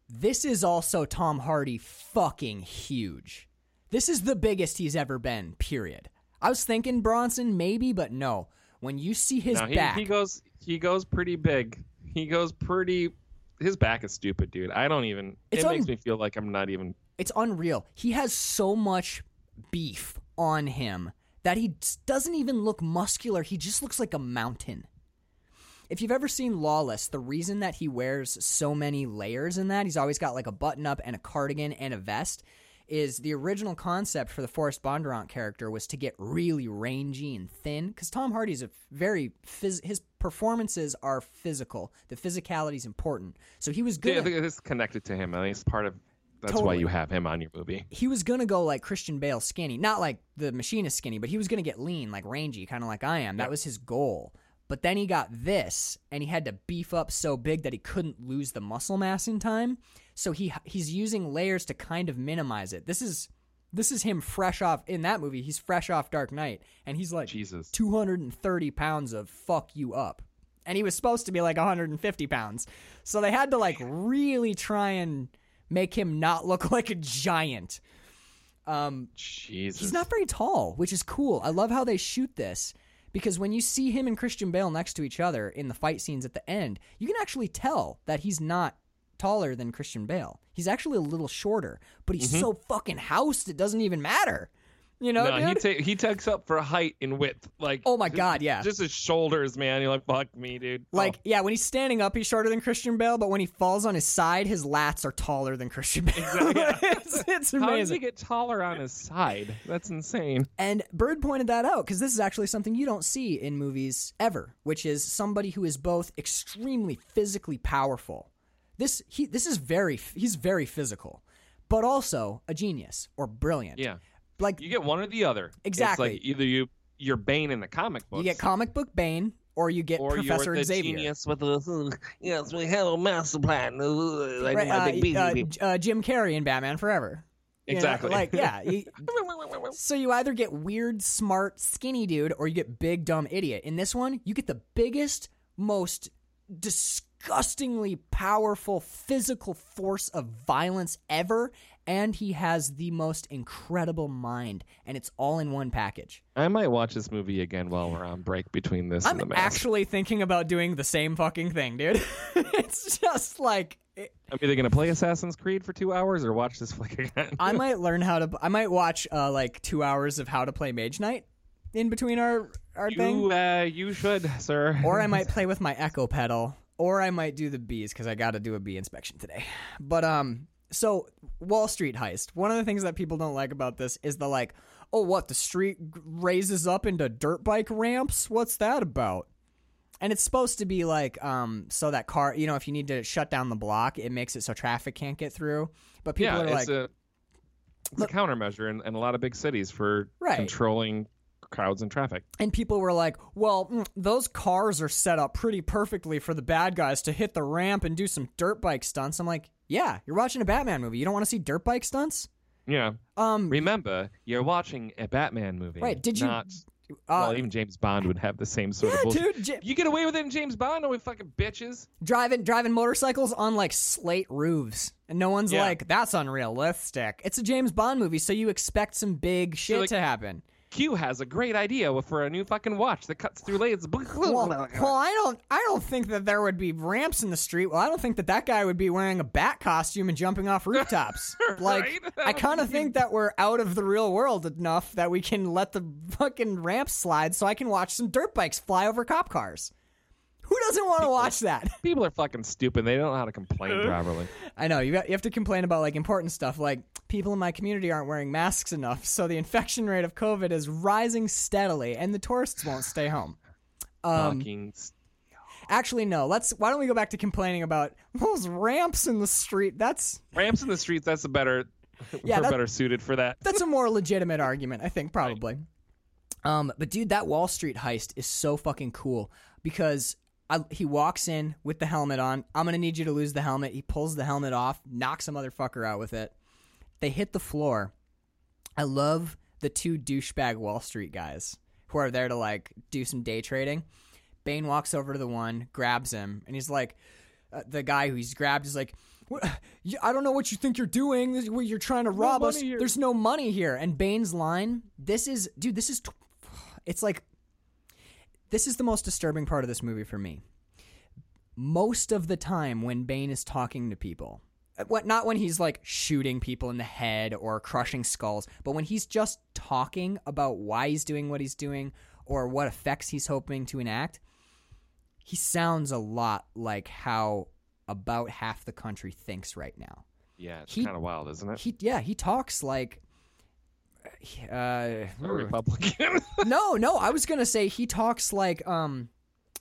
this is also Tom Hardy fucking huge. This is the biggest he's ever been, period. I was thinking Bronson maybe, but no. When you see his Now, he, back, he goes he goes pretty big. He goes pretty his back is stupid, dude. I don't even it makes me feel like I'm not even it's unreal. He has so much beef on him that he doesn't even look muscular. He just looks like a mountain. If you've ever seen Lawless, the reason that he wears so many layers in that, he's always got like a button up and a cardigan and a vest, is the original concept for the Forrest Bondurant character was to get really rangy and thin. Because Tom Hardy's a very phys- his performances are physical. The physicality is important. So he was good. Yeah, I think it's connected to him. I think it's part of that's why you have him on your movie. he was gonna go like Christian Bale skinny, not like The Machinist skinny, but he was gonna get lean, like rangy, kind of like I am. That was his goal. But then he got this, and he had to beef up so big that he couldn't lose the muscle mass in time. So he he's using layers to kind of minimize it. This is this is him fresh off in that movie. He's fresh off Dark Knight, and he's like Jesus. 230 pounds of fuck you up. And he was supposed to be like 150 pounds. So they had to like really try and make him not look like a giant. Um, Jesus. he's not very tall, which is cool. I love how they shoot this because when you see him and Christian Bale next to each other in the fight scenes at the end, you can actually tell that he's not taller than Christian Bale. He's actually a little shorter, but he's mm-hmm. so fucking housed it doesn't even matter. You know, no, he ta- he takes up for height and width. Like Oh my just- God, yeah. Just his shoulders, man. You're like, fuck me, dude. Oh. Like, Oh. yeah, when he's standing up, he's shorter than Christian Bale, but when he falls on his side, his lats are taller than Christian Bale. Exactly. it's, it's how does he get taller on his side? That's insane. And Bird pointed that out because this is actually something you don't see in movies ever, which is somebody who is both extremely physically powerful. This he this is very he's very physical, but also a genius or brilliant. Yeah. Like You get one or the other. Exactly. It's like either you you're Bane in the comic books. you get comic book Bane or you get or Professor you're the Xavier. genius with the yes, we have a master plan. Like Right, uh, big uh. Uh, Jim Carrey in Batman Forever. You know, Exactly. like yeah, So you either get weird, smart, skinny dude, or you get big, dumb idiot. In this one, you get the biggest, most disgustingly powerful physical force of violence ever, and he has the most incredible mind, and it's all in one package. I might watch this movie again while we're on break between this I'm and the mask. actually thinking about doing the same fucking thing, dude. it's just like. it- I'm either gonna play Assassin's Creed for two hours or watch this flick again. I might learn how to. I might watch uh, like two hours of how to play Mage Knight in between our our thing. you uh, you should, sir. or I might play with my echo pedal, or I might do the bees because I got to do a bee inspection today. But um, so Wall Street heist. One of the things that people don't like about this is the like, oh, what the street raises up into dirt bike ramps? What's that about? And it's supposed to be like, um, so that car, you know, if you need to shut down the block, it makes it so traffic can't get through. But people yeah, are it's like, a it's a countermeasure in, in a lot of big cities for Right. controlling crowds and traffic. And people were like, well, mm, those cars are set up pretty perfectly for the bad guys to hit the ramp and do some dirt bike stunts. I'm like, yeah, you're watching a Batman movie. You don't want to see dirt bike stunts? Yeah. Um, Remember, you're watching a Batman movie. Right, did you- Not, uh, well, even James Bond would have the same sort yeah, of bullshit. dude, j- You get away with it in James Bond, no we fucking bitches. driving driving motorcycles on like slate roofs, and no one's Yeah. like, that's unrealistic. It's a James Bond movie, so you expect some big shit like- to happen. Q has a great idea for a new fucking watch that cuts through layers. Well, well, I don't, I don't think that there would be ramps in the street. Well, I don't think that that guy would be wearing a bat costume and jumping off rooftops. Like, Right? I kind of think that we're out of the real world enough that we can let the fucking ramps slide, so I can watch some dirt bikes fly over cop cars. Who doesn't want to watch that? People are fucking stupid. They don't know how to complain properly. I know you got, you have to complain about like important stuff, like people in my community aren't wearing masks enough, so the infection rate of COVID is rising steadily, and the tourists won't stay home. Um, fucking Actually, no. Let's. Why don't we go back to complaining about those ramps in the street? That's ramps in the streets. That's a better. Yeah, we're that- better suited for that. that's a more legitimate argument, I think, probably. Um, but dude, that Wall Street heist is so fucking cool because I, he walks in with the helmet on. I'm gonna need you to lose the helmet. He pulls the helmet off, knocks a motherfucker out with it. They hit the floor. I love the two douchebag Wall Street guys who are there to like do some day trading. Bane walks over to the one, grabs him, and he's like, uh, the guy who he's grabbed is like, what? I don't know what you think you're doing. This- what You're trying to rob us. here." There's no money here. And Bane's line, this is, dude, this is, tw- it's like, this is the most disturbing part of this movie for me. Most of the time when Bane is talking to people, uh, what not when he's like shooting people in the head or crushing skulls, but when he's just talking about why he's doing what he's doing or what effects he's hoping to enact, he sounds a lot like how about half the country thinks right now. Yeah, it's kind of wild, isn't it? He yeah, he talks like uh A Republican. no, no, I was going to say he talks like um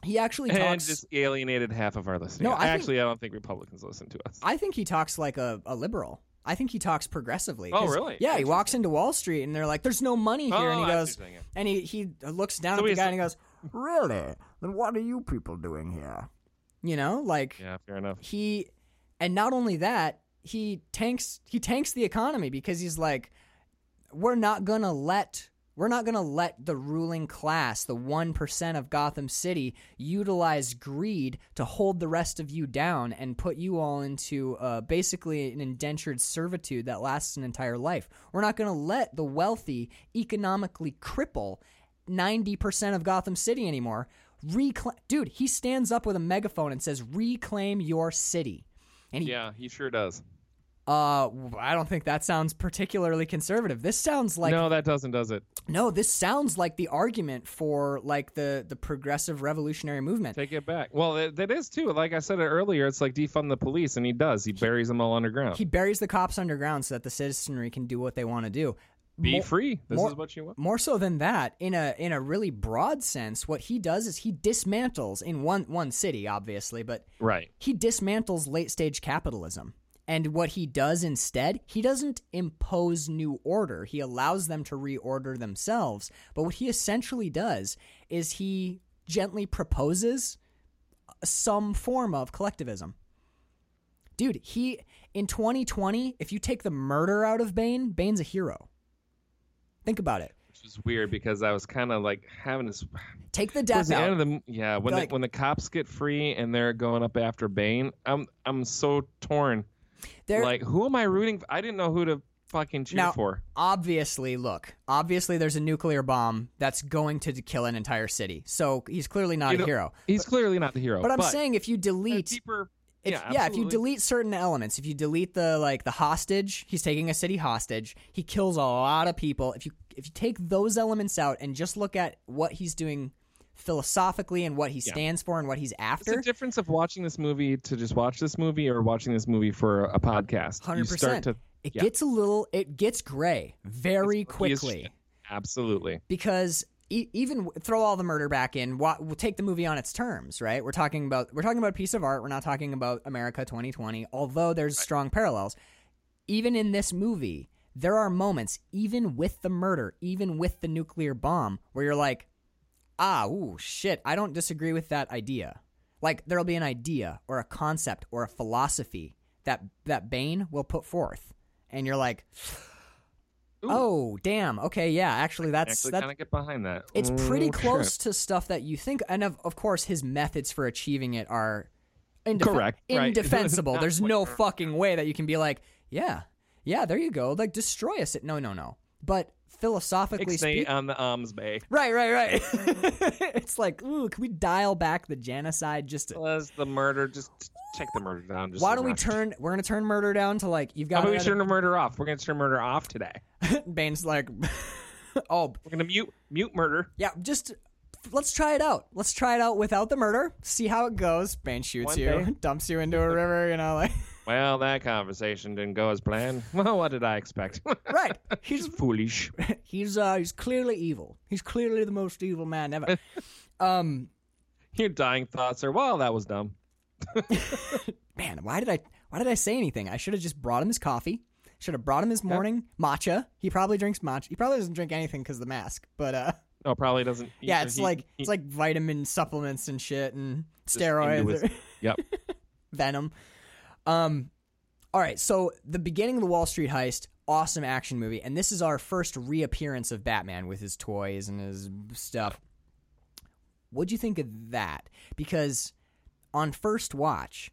he actually and talks just alienated half of our listeners. No, I think- actually, I don't think Republicans listen to us. I think he talks like a, a liberal. I think he talks progressively. Oh, really? Yeah, he walks into Wall Street and they're like, "There's no money here," and he Oh, goes, what you're saying, yeah. and he he looks down So at the guy and he goes, Really? Then what are you people doing here? you know, like yeah, fair enough. he, and not only that, he tanks he tanks the economy because he's like, we're not gonna let. We're not going to let the ruling class, the 1% of Gotham City, utilize greed to hold the rest of you down and put you all into uh, basically an indentured servitude that lasts an entire life. We're not going to let the wealthy economically cripple 90% of Gotham City anymore. Reclaim, dude, he stands up with a megaphone and says, "Reclaim your city." And he, Yeah, he sure does. Uh, I don't think that sounds particularly conservative. This sounds like no, that doesn't, does it? no, this sounds like the argument for like the the progressive revolutionary movement. Take it back. Well, that, that is too. Like I said earlier, it's like defund the police, and he does. He buries them all underground. He buries the cops underground so that the citizenry can do what they want to do. Be Mo- free. This more- is what you want. More so than that, in a in a really broad sense, what he does is he dismantles in one one city, obviously, but Right. he dismantles late stage capitalism. And what he does instead, he doesn't impose new order. He allows them to reorder themselves. But what he essentially does is he gently proposes some form of collectivism. Dude, he in 2020, if you take the murder out of Bane, Bane's a hero. Think about it. Which is weird because I was kind of like having this. Take the death the out. the yeah, when Like- the, when the cops get free and they're going up after Bane, I'm I'm so torn. There- like, who am I rooting? For? I didn't know who to fucking cheer Now, for. obviously, look, obviously there's a nuclear bomb that's going to kill an entire city. So he's clearly not You a know, hero. He's clearly not the hero. But I'm saying if you delete deeper. if, yeah, yeah, if you delete certain elements, if you delete the like the hostage, he's taking a city hostage. He kills a lot of people. If you if you take those elements out and just look at what he's doing philosophically and what he Yeah. stands for and what he's It's after, the difference of watching this movie to just watch this movie or watching this movie for a podcast. You hundred start percent. to It yeah. gets a little, it gets gray very It's quickly. absolutely. because e- even throw all the murder back in we'll take the movie on its terms right we're talking about we're talking about a piece of art we're not talking about america 2020 although there's strong parallels even in this movie there are moments even with the murder even with the nuclear bomb where you're like ah ooh shit i don't disagree with that idea like there'll be an idea or a concept or a philosophy that that bane will put forth and you're like Ooh. oh damn okay yeah actually that's Actually, that, kind of get behind that. it's pretty Oh, close shit. to stuff that you think, and of, of course, his methods for achieving it are indef- Correct, indefensible. Not There's no fucking way that you can be like, yeah, yeah, there you go, like destroy us. No, no, no. but philosophically speaking, on the arms bay. right, right, right. it's like, ooh, can we dial back the genocide just to, Was the murder? Just check the murder down. Just why don't we turn? We're gonna turn murder down to like you've How got. about we another- turn the murder off? We're gonna turn murder off today. Bane's like, oh We're gonna mute mute murder. yeah, just let's try it out. Let's try it out without the murder. See how it goes. Bane shoots One you, day. dumps you into a river. You know, like Well, that conversation didn't go as planned. Well, what did I expect? right. He's He's foolish. he's uh he's clearly evil. He's clearly the most evil man ever. um, Your dying thoughts are, well, that was dumb. man, why did I why did I say anything? I should have just brought him his coffee. Should have brought him his morning matcha. He probably drinks matcha. He probably doesn't drink anything because of the mask. But uh, No, probably doesn't. he- yeah, it's he- like he- it's like vitamin supplements and shit and just steroids, his- or Yep. venom. Um, all right. So the beginning of the Wall Street heist, awesome action movie, and this is our first reappearance of Batman with his toys and his stuff. What'd you think of that? Because on first watch,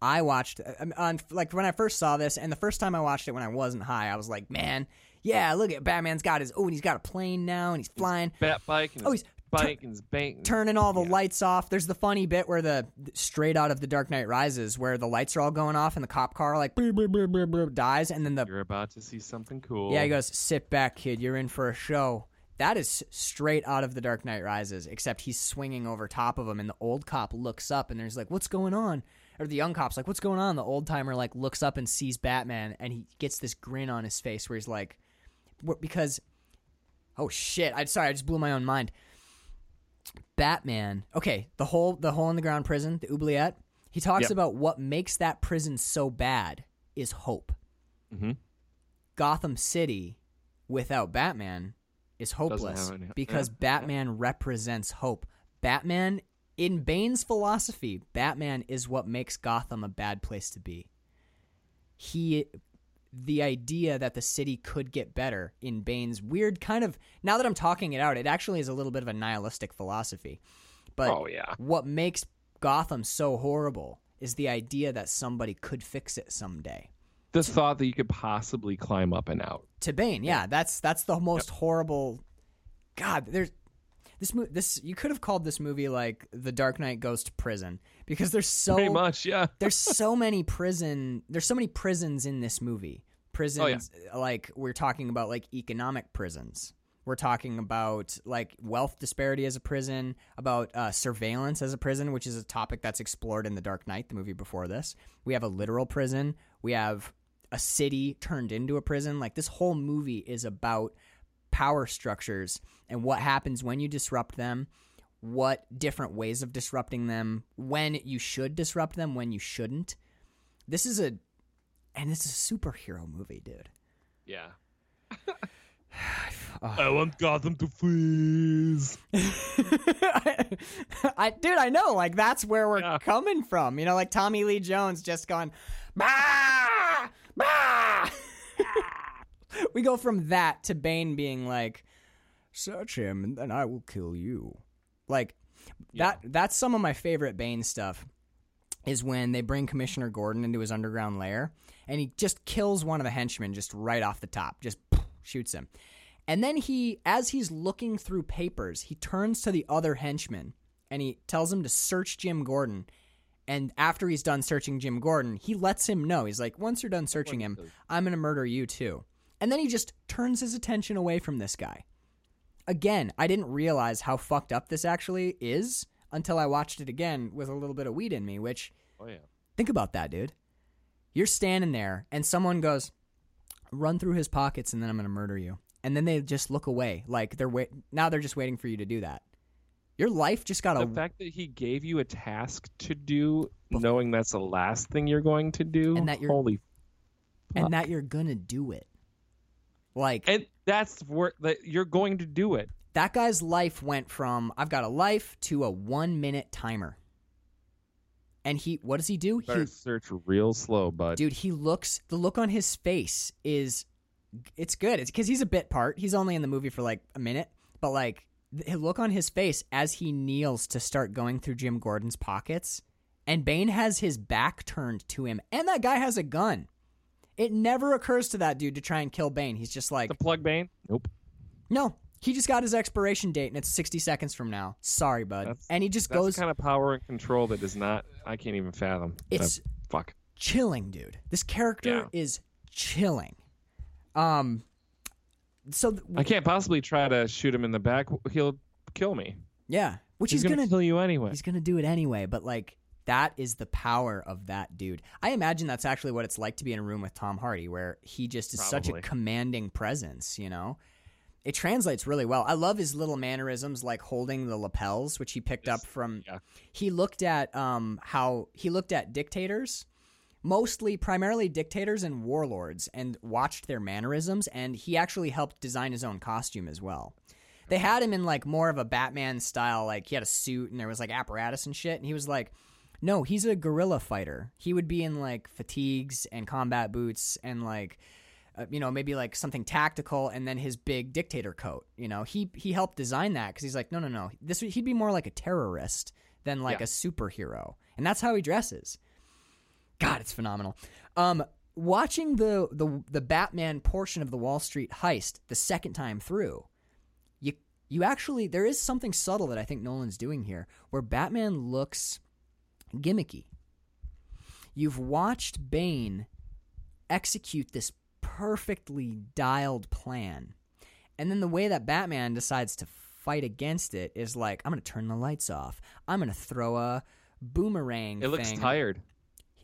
I watched on like when I first saw this, and the first time I watched it when I wasn't high, I was like, man, yeah, look at Batman's got his oh, and he's got a plane now, and he's flying, Bat bike and Oh, he's and his turning all the lights off. There's the funny bit where the straight out of the Dark Knight Rises, where the lights are all going off, and the cop car like boop, boop, boop, dies, and then the You're about to see something cool. yeah, he goes, "Sit back, kid. You're in for a show." That is straight out of The Dark Knight Rises, except he's swinging over top of him, and the old cop looks up, and there's like, "What's going on?" Or the young cop's like, "What's going on?" The old timer like looks up and sees Batman, and he gets this grin on his face where he's like, Because, oh shit! I sorry, I just blew my own mind. Batman. Okay, the hole, the hole in the ground prison, the oubliette. He talks Yep. about what makes that prison so bad is hope. Mhm. Gotham City without Batman is hopeless any- because yeah, Batman represents hope. Batman, in Bane's philosophy, Batman is what makes Gotham a bad place to be. He, the idea that the city could get better in Bane's weird kind of, now that I'm talking it out, it actually is a little bit of a nihilistic philosophy. But Oh yeah. what makes Gotham so horrible is the idea that somebody could fix it someday. The thought that you could possibly climb up and out. to Bane. Yeah, that's that's the most horrible. God, there's this mo- this you could have called this movie like The Dark Knight Goes to Prison because there's so Pretty much, yeah. there's so many prison there's so many prisons in this movie. Prisons like we're talking about like economic prisons. We're talking about like wealth disparity as a prison, about uh, surveillance as a prison, which is a topic that's explored in The Dark Knight, the movie before this. We have a literal prison. We have a city turned into a prison. Like this whole movie is about power structures and what happens when you disrupt them, what different ways of disrupting them, when you should disrupt them, when you shouldn't. This is a and it's a superhero movie, dude. Yeah. Oh. I want Gotham to freeze. I dude, I know, like that's where we're Yeah. coming from. You know, like Tommy Lee Jones just gone bah, bah. we go from that to Bane being like, search him and then I will kill you. Like that that's some of my favorite Bane stuff is when they bring Commissioner Gordon into his underground lair and he just kills one of the henchmen just right off the top, just shoots him. And then he, as he's looking through papers, he turns to the other henchman and he tells him to search Jim Gordon. And after he's done searching Jim Gordon, he lets him know. He's like, once you're done searching him, I'm going to murder you too. And then he just turns his attention away from this guy. Again, I didn't realize how fucked up this actually is until I watched it again with a little bit of weed in me, which Oh yeah. Think about that, dude. You're standing there and someone goes, "Run through his pockets and then I'm going to murder you." And then they just look away like they're wait now they're just waiting for you to do that. Your life just got The a fact that he gave you a task to do, knowing that's the last thing you're going to do, And that you're- holy, and that you're going to do it. Like and that's where that you're going to do it. that guy's life went from I've got a life to a 1 minute timer. And he what does he do? He Better search real slow, bud. dude he looks the look on his face is it's good it's because he's a bit part he's only in the movie for like a minute but like the look on his face as he kneels to start going through jim gordon's pockets and bane has his back turned to him and that guy has a gun It never occurs to that dude to try and kill Bane. He's just like, The plug Bane? Nope. no, he just got his expiration date and it's 60 seconds from now. Sorry, bud. That's- and he just That's goes, the kind of power and control that is not. I can't even fathom. It's- fuck. chilling, dude. This character Yeah. is chilling. Um, so th- I can't possibly try to shoot him in the back. He'll kill me. yeah, which He's, he's, gonna, gonna kill you anyway. He's gonna do it anyway, but like that is the power of that dude. I imagine that's actually what it's like to be in a room with Tom Hardy, where he just is such a commanding presence. You know, it translates really well. I love his little mannerisms, like holding the lapels, which he picked up from. yeah. He looked at um how he looked at dictators. Mostly, primarily dictators and warlords, and watched their mannerisms. And he actually helped design his own costume as well. They had him in like more of a Batman style, like he had a suit and there was like apparatus and shit. And he was like, no, he's a guerrilla fighter. He would be in like fatigues and combat boots and like, uh, you know, maybe like something tactical and then his big dictator coat. You know, he he helped design that because he's like, no, no, no, this he'd be more like a terrorist than like Yeah. a superhero, and that's how he dresses. God, it's phenomenal. Um, watching the the the Batman portion of the Wall Street heist the second time through, you you actually there is something subtle that I think Nolan's doing here, where Batman looks gimmicky. You've watched Bane execute this perfectly dialed plan. And then the way that Batman decides to fight against it is like, I'm going to turn the lights off. I'm going to throw a boomerang It looks thing. tired.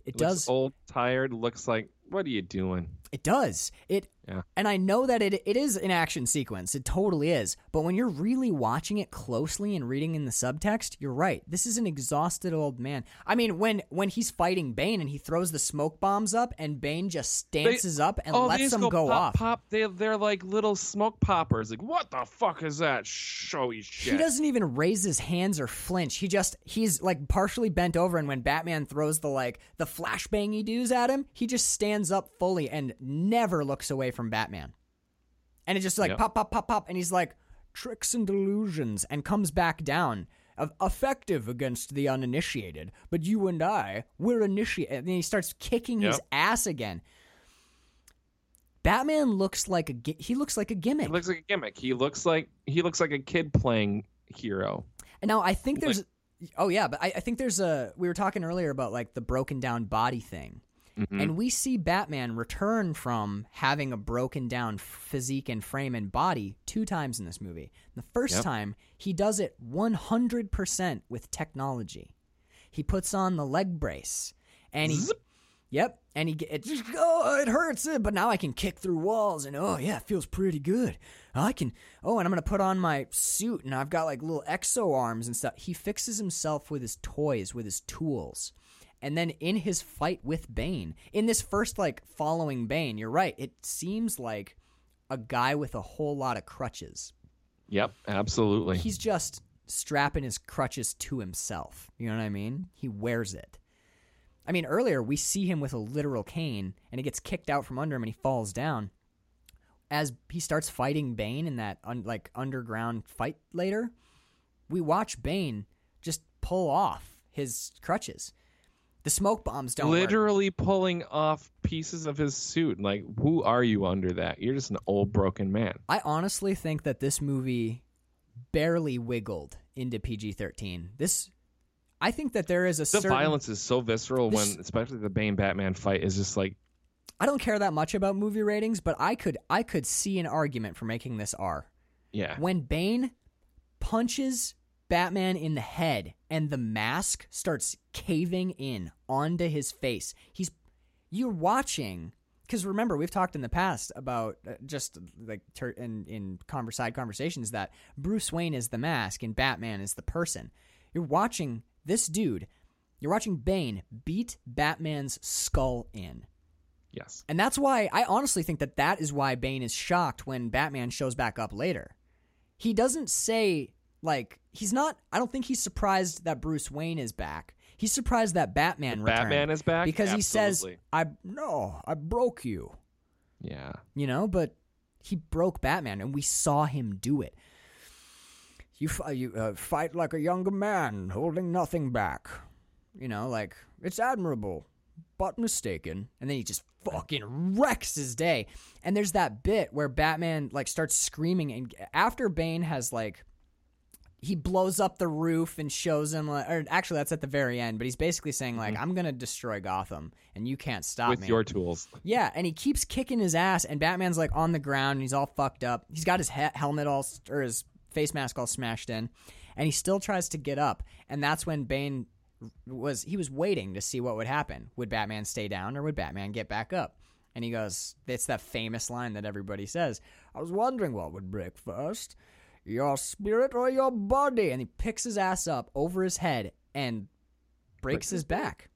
It looks does. old, tired. Looks like what are you doing? It does. It Yeah. and I know that it it is an action sequence. It totally is. But when you're really watching it closely and reading in the subtext, you're right. This is an exhausted old man. I mean, when when he's fighting Bane and he throws the smoke bombs up and Bane just stances up and oh, lets them go, go, pop, off. Pop. They they're like little smoke poppers. Like what the fuck is that showy shit? He doesn't even raise his hands or flinch. He just he's like partially bent over and when Batman throws the like the flashbang he does at him, he just stands up fully and never looks away from Batman. And it just like Yep. pop pop pop pop and he's like tricks and delusions and comes back down. Effective against the uninitiated, but you and I, we're initiated. And he starts kicking his ass again. Batman looks like a he looks like a gimmick. He looks like a gimmick. He looks like he looks like a kid playing hero. And now I think Like- there's, oh yeah, but I, I think there's a. We were talking earlier about like the broken down body thing, Mhm. and we see Batman return from having a broken down physique and frame and body two times in this movie. The first Yep. time he does it 100 percent with technology. He puts on the leg brace, and he. Zip. Yep, and he it just oh it hurts, eh, but now I can kick through walls and oh yeah, it feels pretty good. I can oh and I'm gonna put on my suit and I've got like little exo arms and stuff. He fixes himself with his toys, with his tools, and then in his fight with Bane, in this first like following Bane, you're right. It seems like a guy with a whole lot of crutches. Yep, absolutely. He's just strapping his crutches to himself. You know what I mean? He wears it. I mean, earlier we see him with a literal cane and he gets kicked out from under him and he falls down. As he starts fighting Bane in that un- like underground fight later, we watch Bane just pull off his crutches. The smoke bombs don't work. Literally pulling off pieces of his suit. Like, who are you under that? You're just an old broken man. I honestly think that this movie barely wiggled into PG-13. This I think that there is a The certain violence is so visceral This- when, especially the Bane Batman fight is just like, I don't care that much about movie ratings, but I could I could see an argument for making this R. yeah, When Bane punches Batman in the head and the mask starts caving in onto his face. He's you're watching because remember we've talked in the past about uh, just like ter- in in side conversations that Bruce Wayne is the mask and Batman is the person. You're watching this dude. You're watching Bane beat Batman's skull in. yes. And that's why I honestly think that that is why Bane is shocked when Batman shows back up later. He doesn't say like he's not I don't think he's surprised that Bruce Wayne is back. He's surprised that Batman returned Batman is back because he says I no, I broke you. yeah. You know, but he broke Batman and we saw him do it. You you uh, fight like a younger man, holding nothing back. You know, like it's admirable, but mistaken. And then he just fucking wrecks his day. And there's that bit where Batman like starts screaming and after Bane has like he blows up the roof and shows him like, or actually that's at the very end, but he's basically saying like I'm going to destroy Gotham and you can't stop Mm-hmm. with me. your tools. Yeah, and he keeps kicking his ass, and Batman's like on the ground, and he's all fucked up. He's got his he- helmet all or his face mask all smashed in, and he still tries to get up. And that's when Bane was he was waiting to see what would happen. Would Batman stay down, or would Batman get back up? And he goes, "It's that famous line that everybody says. I was wondering what would break first, your spirit or your body." And he picks his ass up over his head and breaks his back.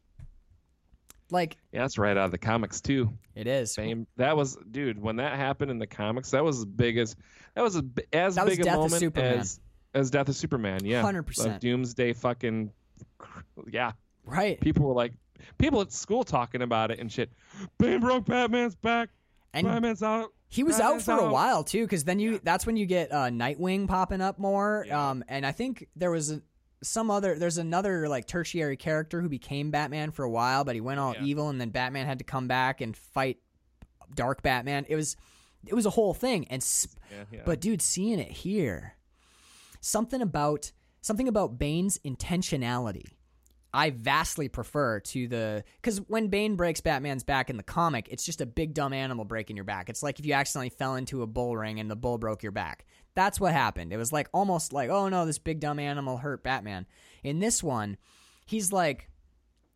Like Yeah, that's right out of the comics too. it is. Fame. That was, dude. When that happened in the comics, that was as big as that was as, bi- as That was big a Death moment Superman. as as Death of Superman. Yeah, 100%. Like Doomsday. Fucking yeah. Right. People were like, people at school talking about it and shit. Bane broke Batman's back. And Batman's out. He was out for a while too, because then you that's when you get uh, Nightwing popping up more. Um, and I think there was a, some other there's another like tertiary character who became Batman for a while, but he went all evil, and then Batman had to come back and fight Dark Batman. It was it was a whole thing, and s Yeah, yeah. but dude, seeing it here, something about something about Bane's intentionality. I vastly prefer to the because when Bane breaks Batman's back in the comic, it's just a big dumb animal breaking your back. It's like if you accidentally fell into a bull ring and the bull broke your back. That's what happened. It was like almost like, oh no, this big dumb animal hurt Batman. In this one, he's like,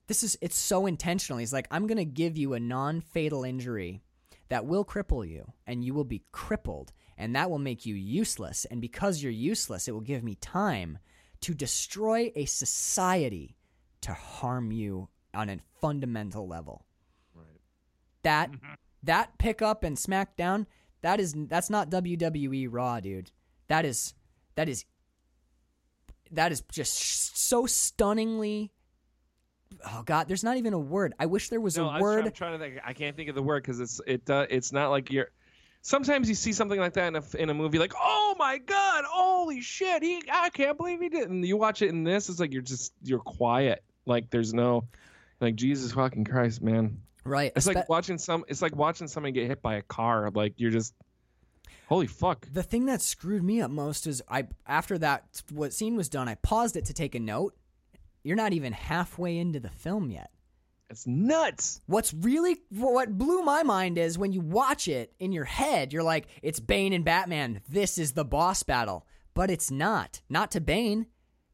this is it's so intentional. He's like, I'm gonna give you a non-fatal injury that will cripple you, and you will be crippled, and that will make you useless. And because you're useless, it will give me time to destroy a society to harm you on a fundamental level. That that pickup and SmackDown, that is that's not WWE Raw, dude. That is that is that is just so stunningly Oh god, there's not even a word. I wish there was No, a I was word. try- I'm trying to think. I can't think of the word because it's it. Uh, it's not like you're. Sometimes you see something like that in a in a movie, like, oh my god, holy shit, he, I can't believe he did. And you watch it in this, it's like you're just you're quiet, like there's no, like Jesus fucking Christ, man. right. It's like watching some. It's like watching somebody get hit by a car. Like you're just, holy fuck. The thing that screwed me up most is I after that what scene was done, I paused it to take a note. You're not even halfway into the film yet. It's nuts. What's really what blew my mind is when you watch it in your head, you're like, it's Bane and Batman. This is the boss battle. But it's not. Not to Bane.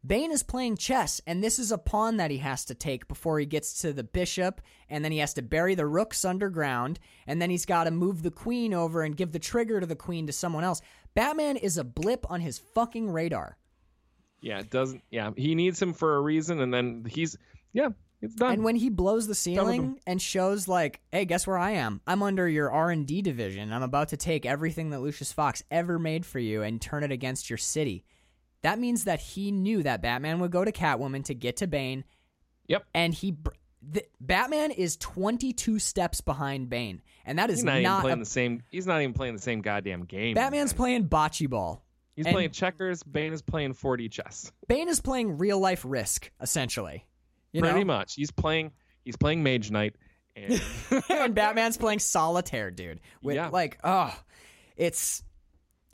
Bane is playing chess, and this is a pawn that he has to take before he gets to the bishop, and then he has to bury the rooks underground, and then he's got to move the queen over and give the trigger to the queen to someone else. Batman is a blip on his fucking radar. Yeah, it doesn't. Yeah, he needs him for a reason, and then he's yeah, it's done. And when he blows the ceiling and shows like, "Hey, guess where I am? I'm under your R&D division. I'm about to take everything that Lucius Fox ever made for you and turn it against your city." That means that he knew that Batman would go to Catwoman to get to Bane, yep. and he the, Batman is 22 steps behind Bane, and that is He's not, even not playing a, the same. He's not even playing the same goddamn game. Batman's man. playing bocce ball. He's playing checkers. Bane is playing 4D chess. Bane is playing real life Risk essentially. You Pretty know? much. He's playing. He's playing Mage Knight. And and Batman's playing solitaire, dude. With Yeah. like, oh, it's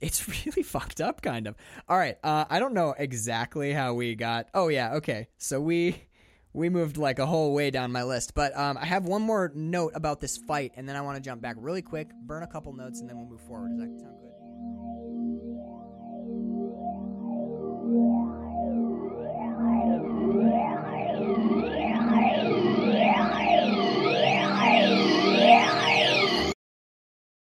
it's really fucked up, kind of. All right, uh, I don't know exactly how we got. Oh yeah, okay. So we we moved like a whole way down my list, but um, I have one more note about this fight, and then I want to jump back really quick, burn a couple notes, and then we'll move forward. Does that sound good?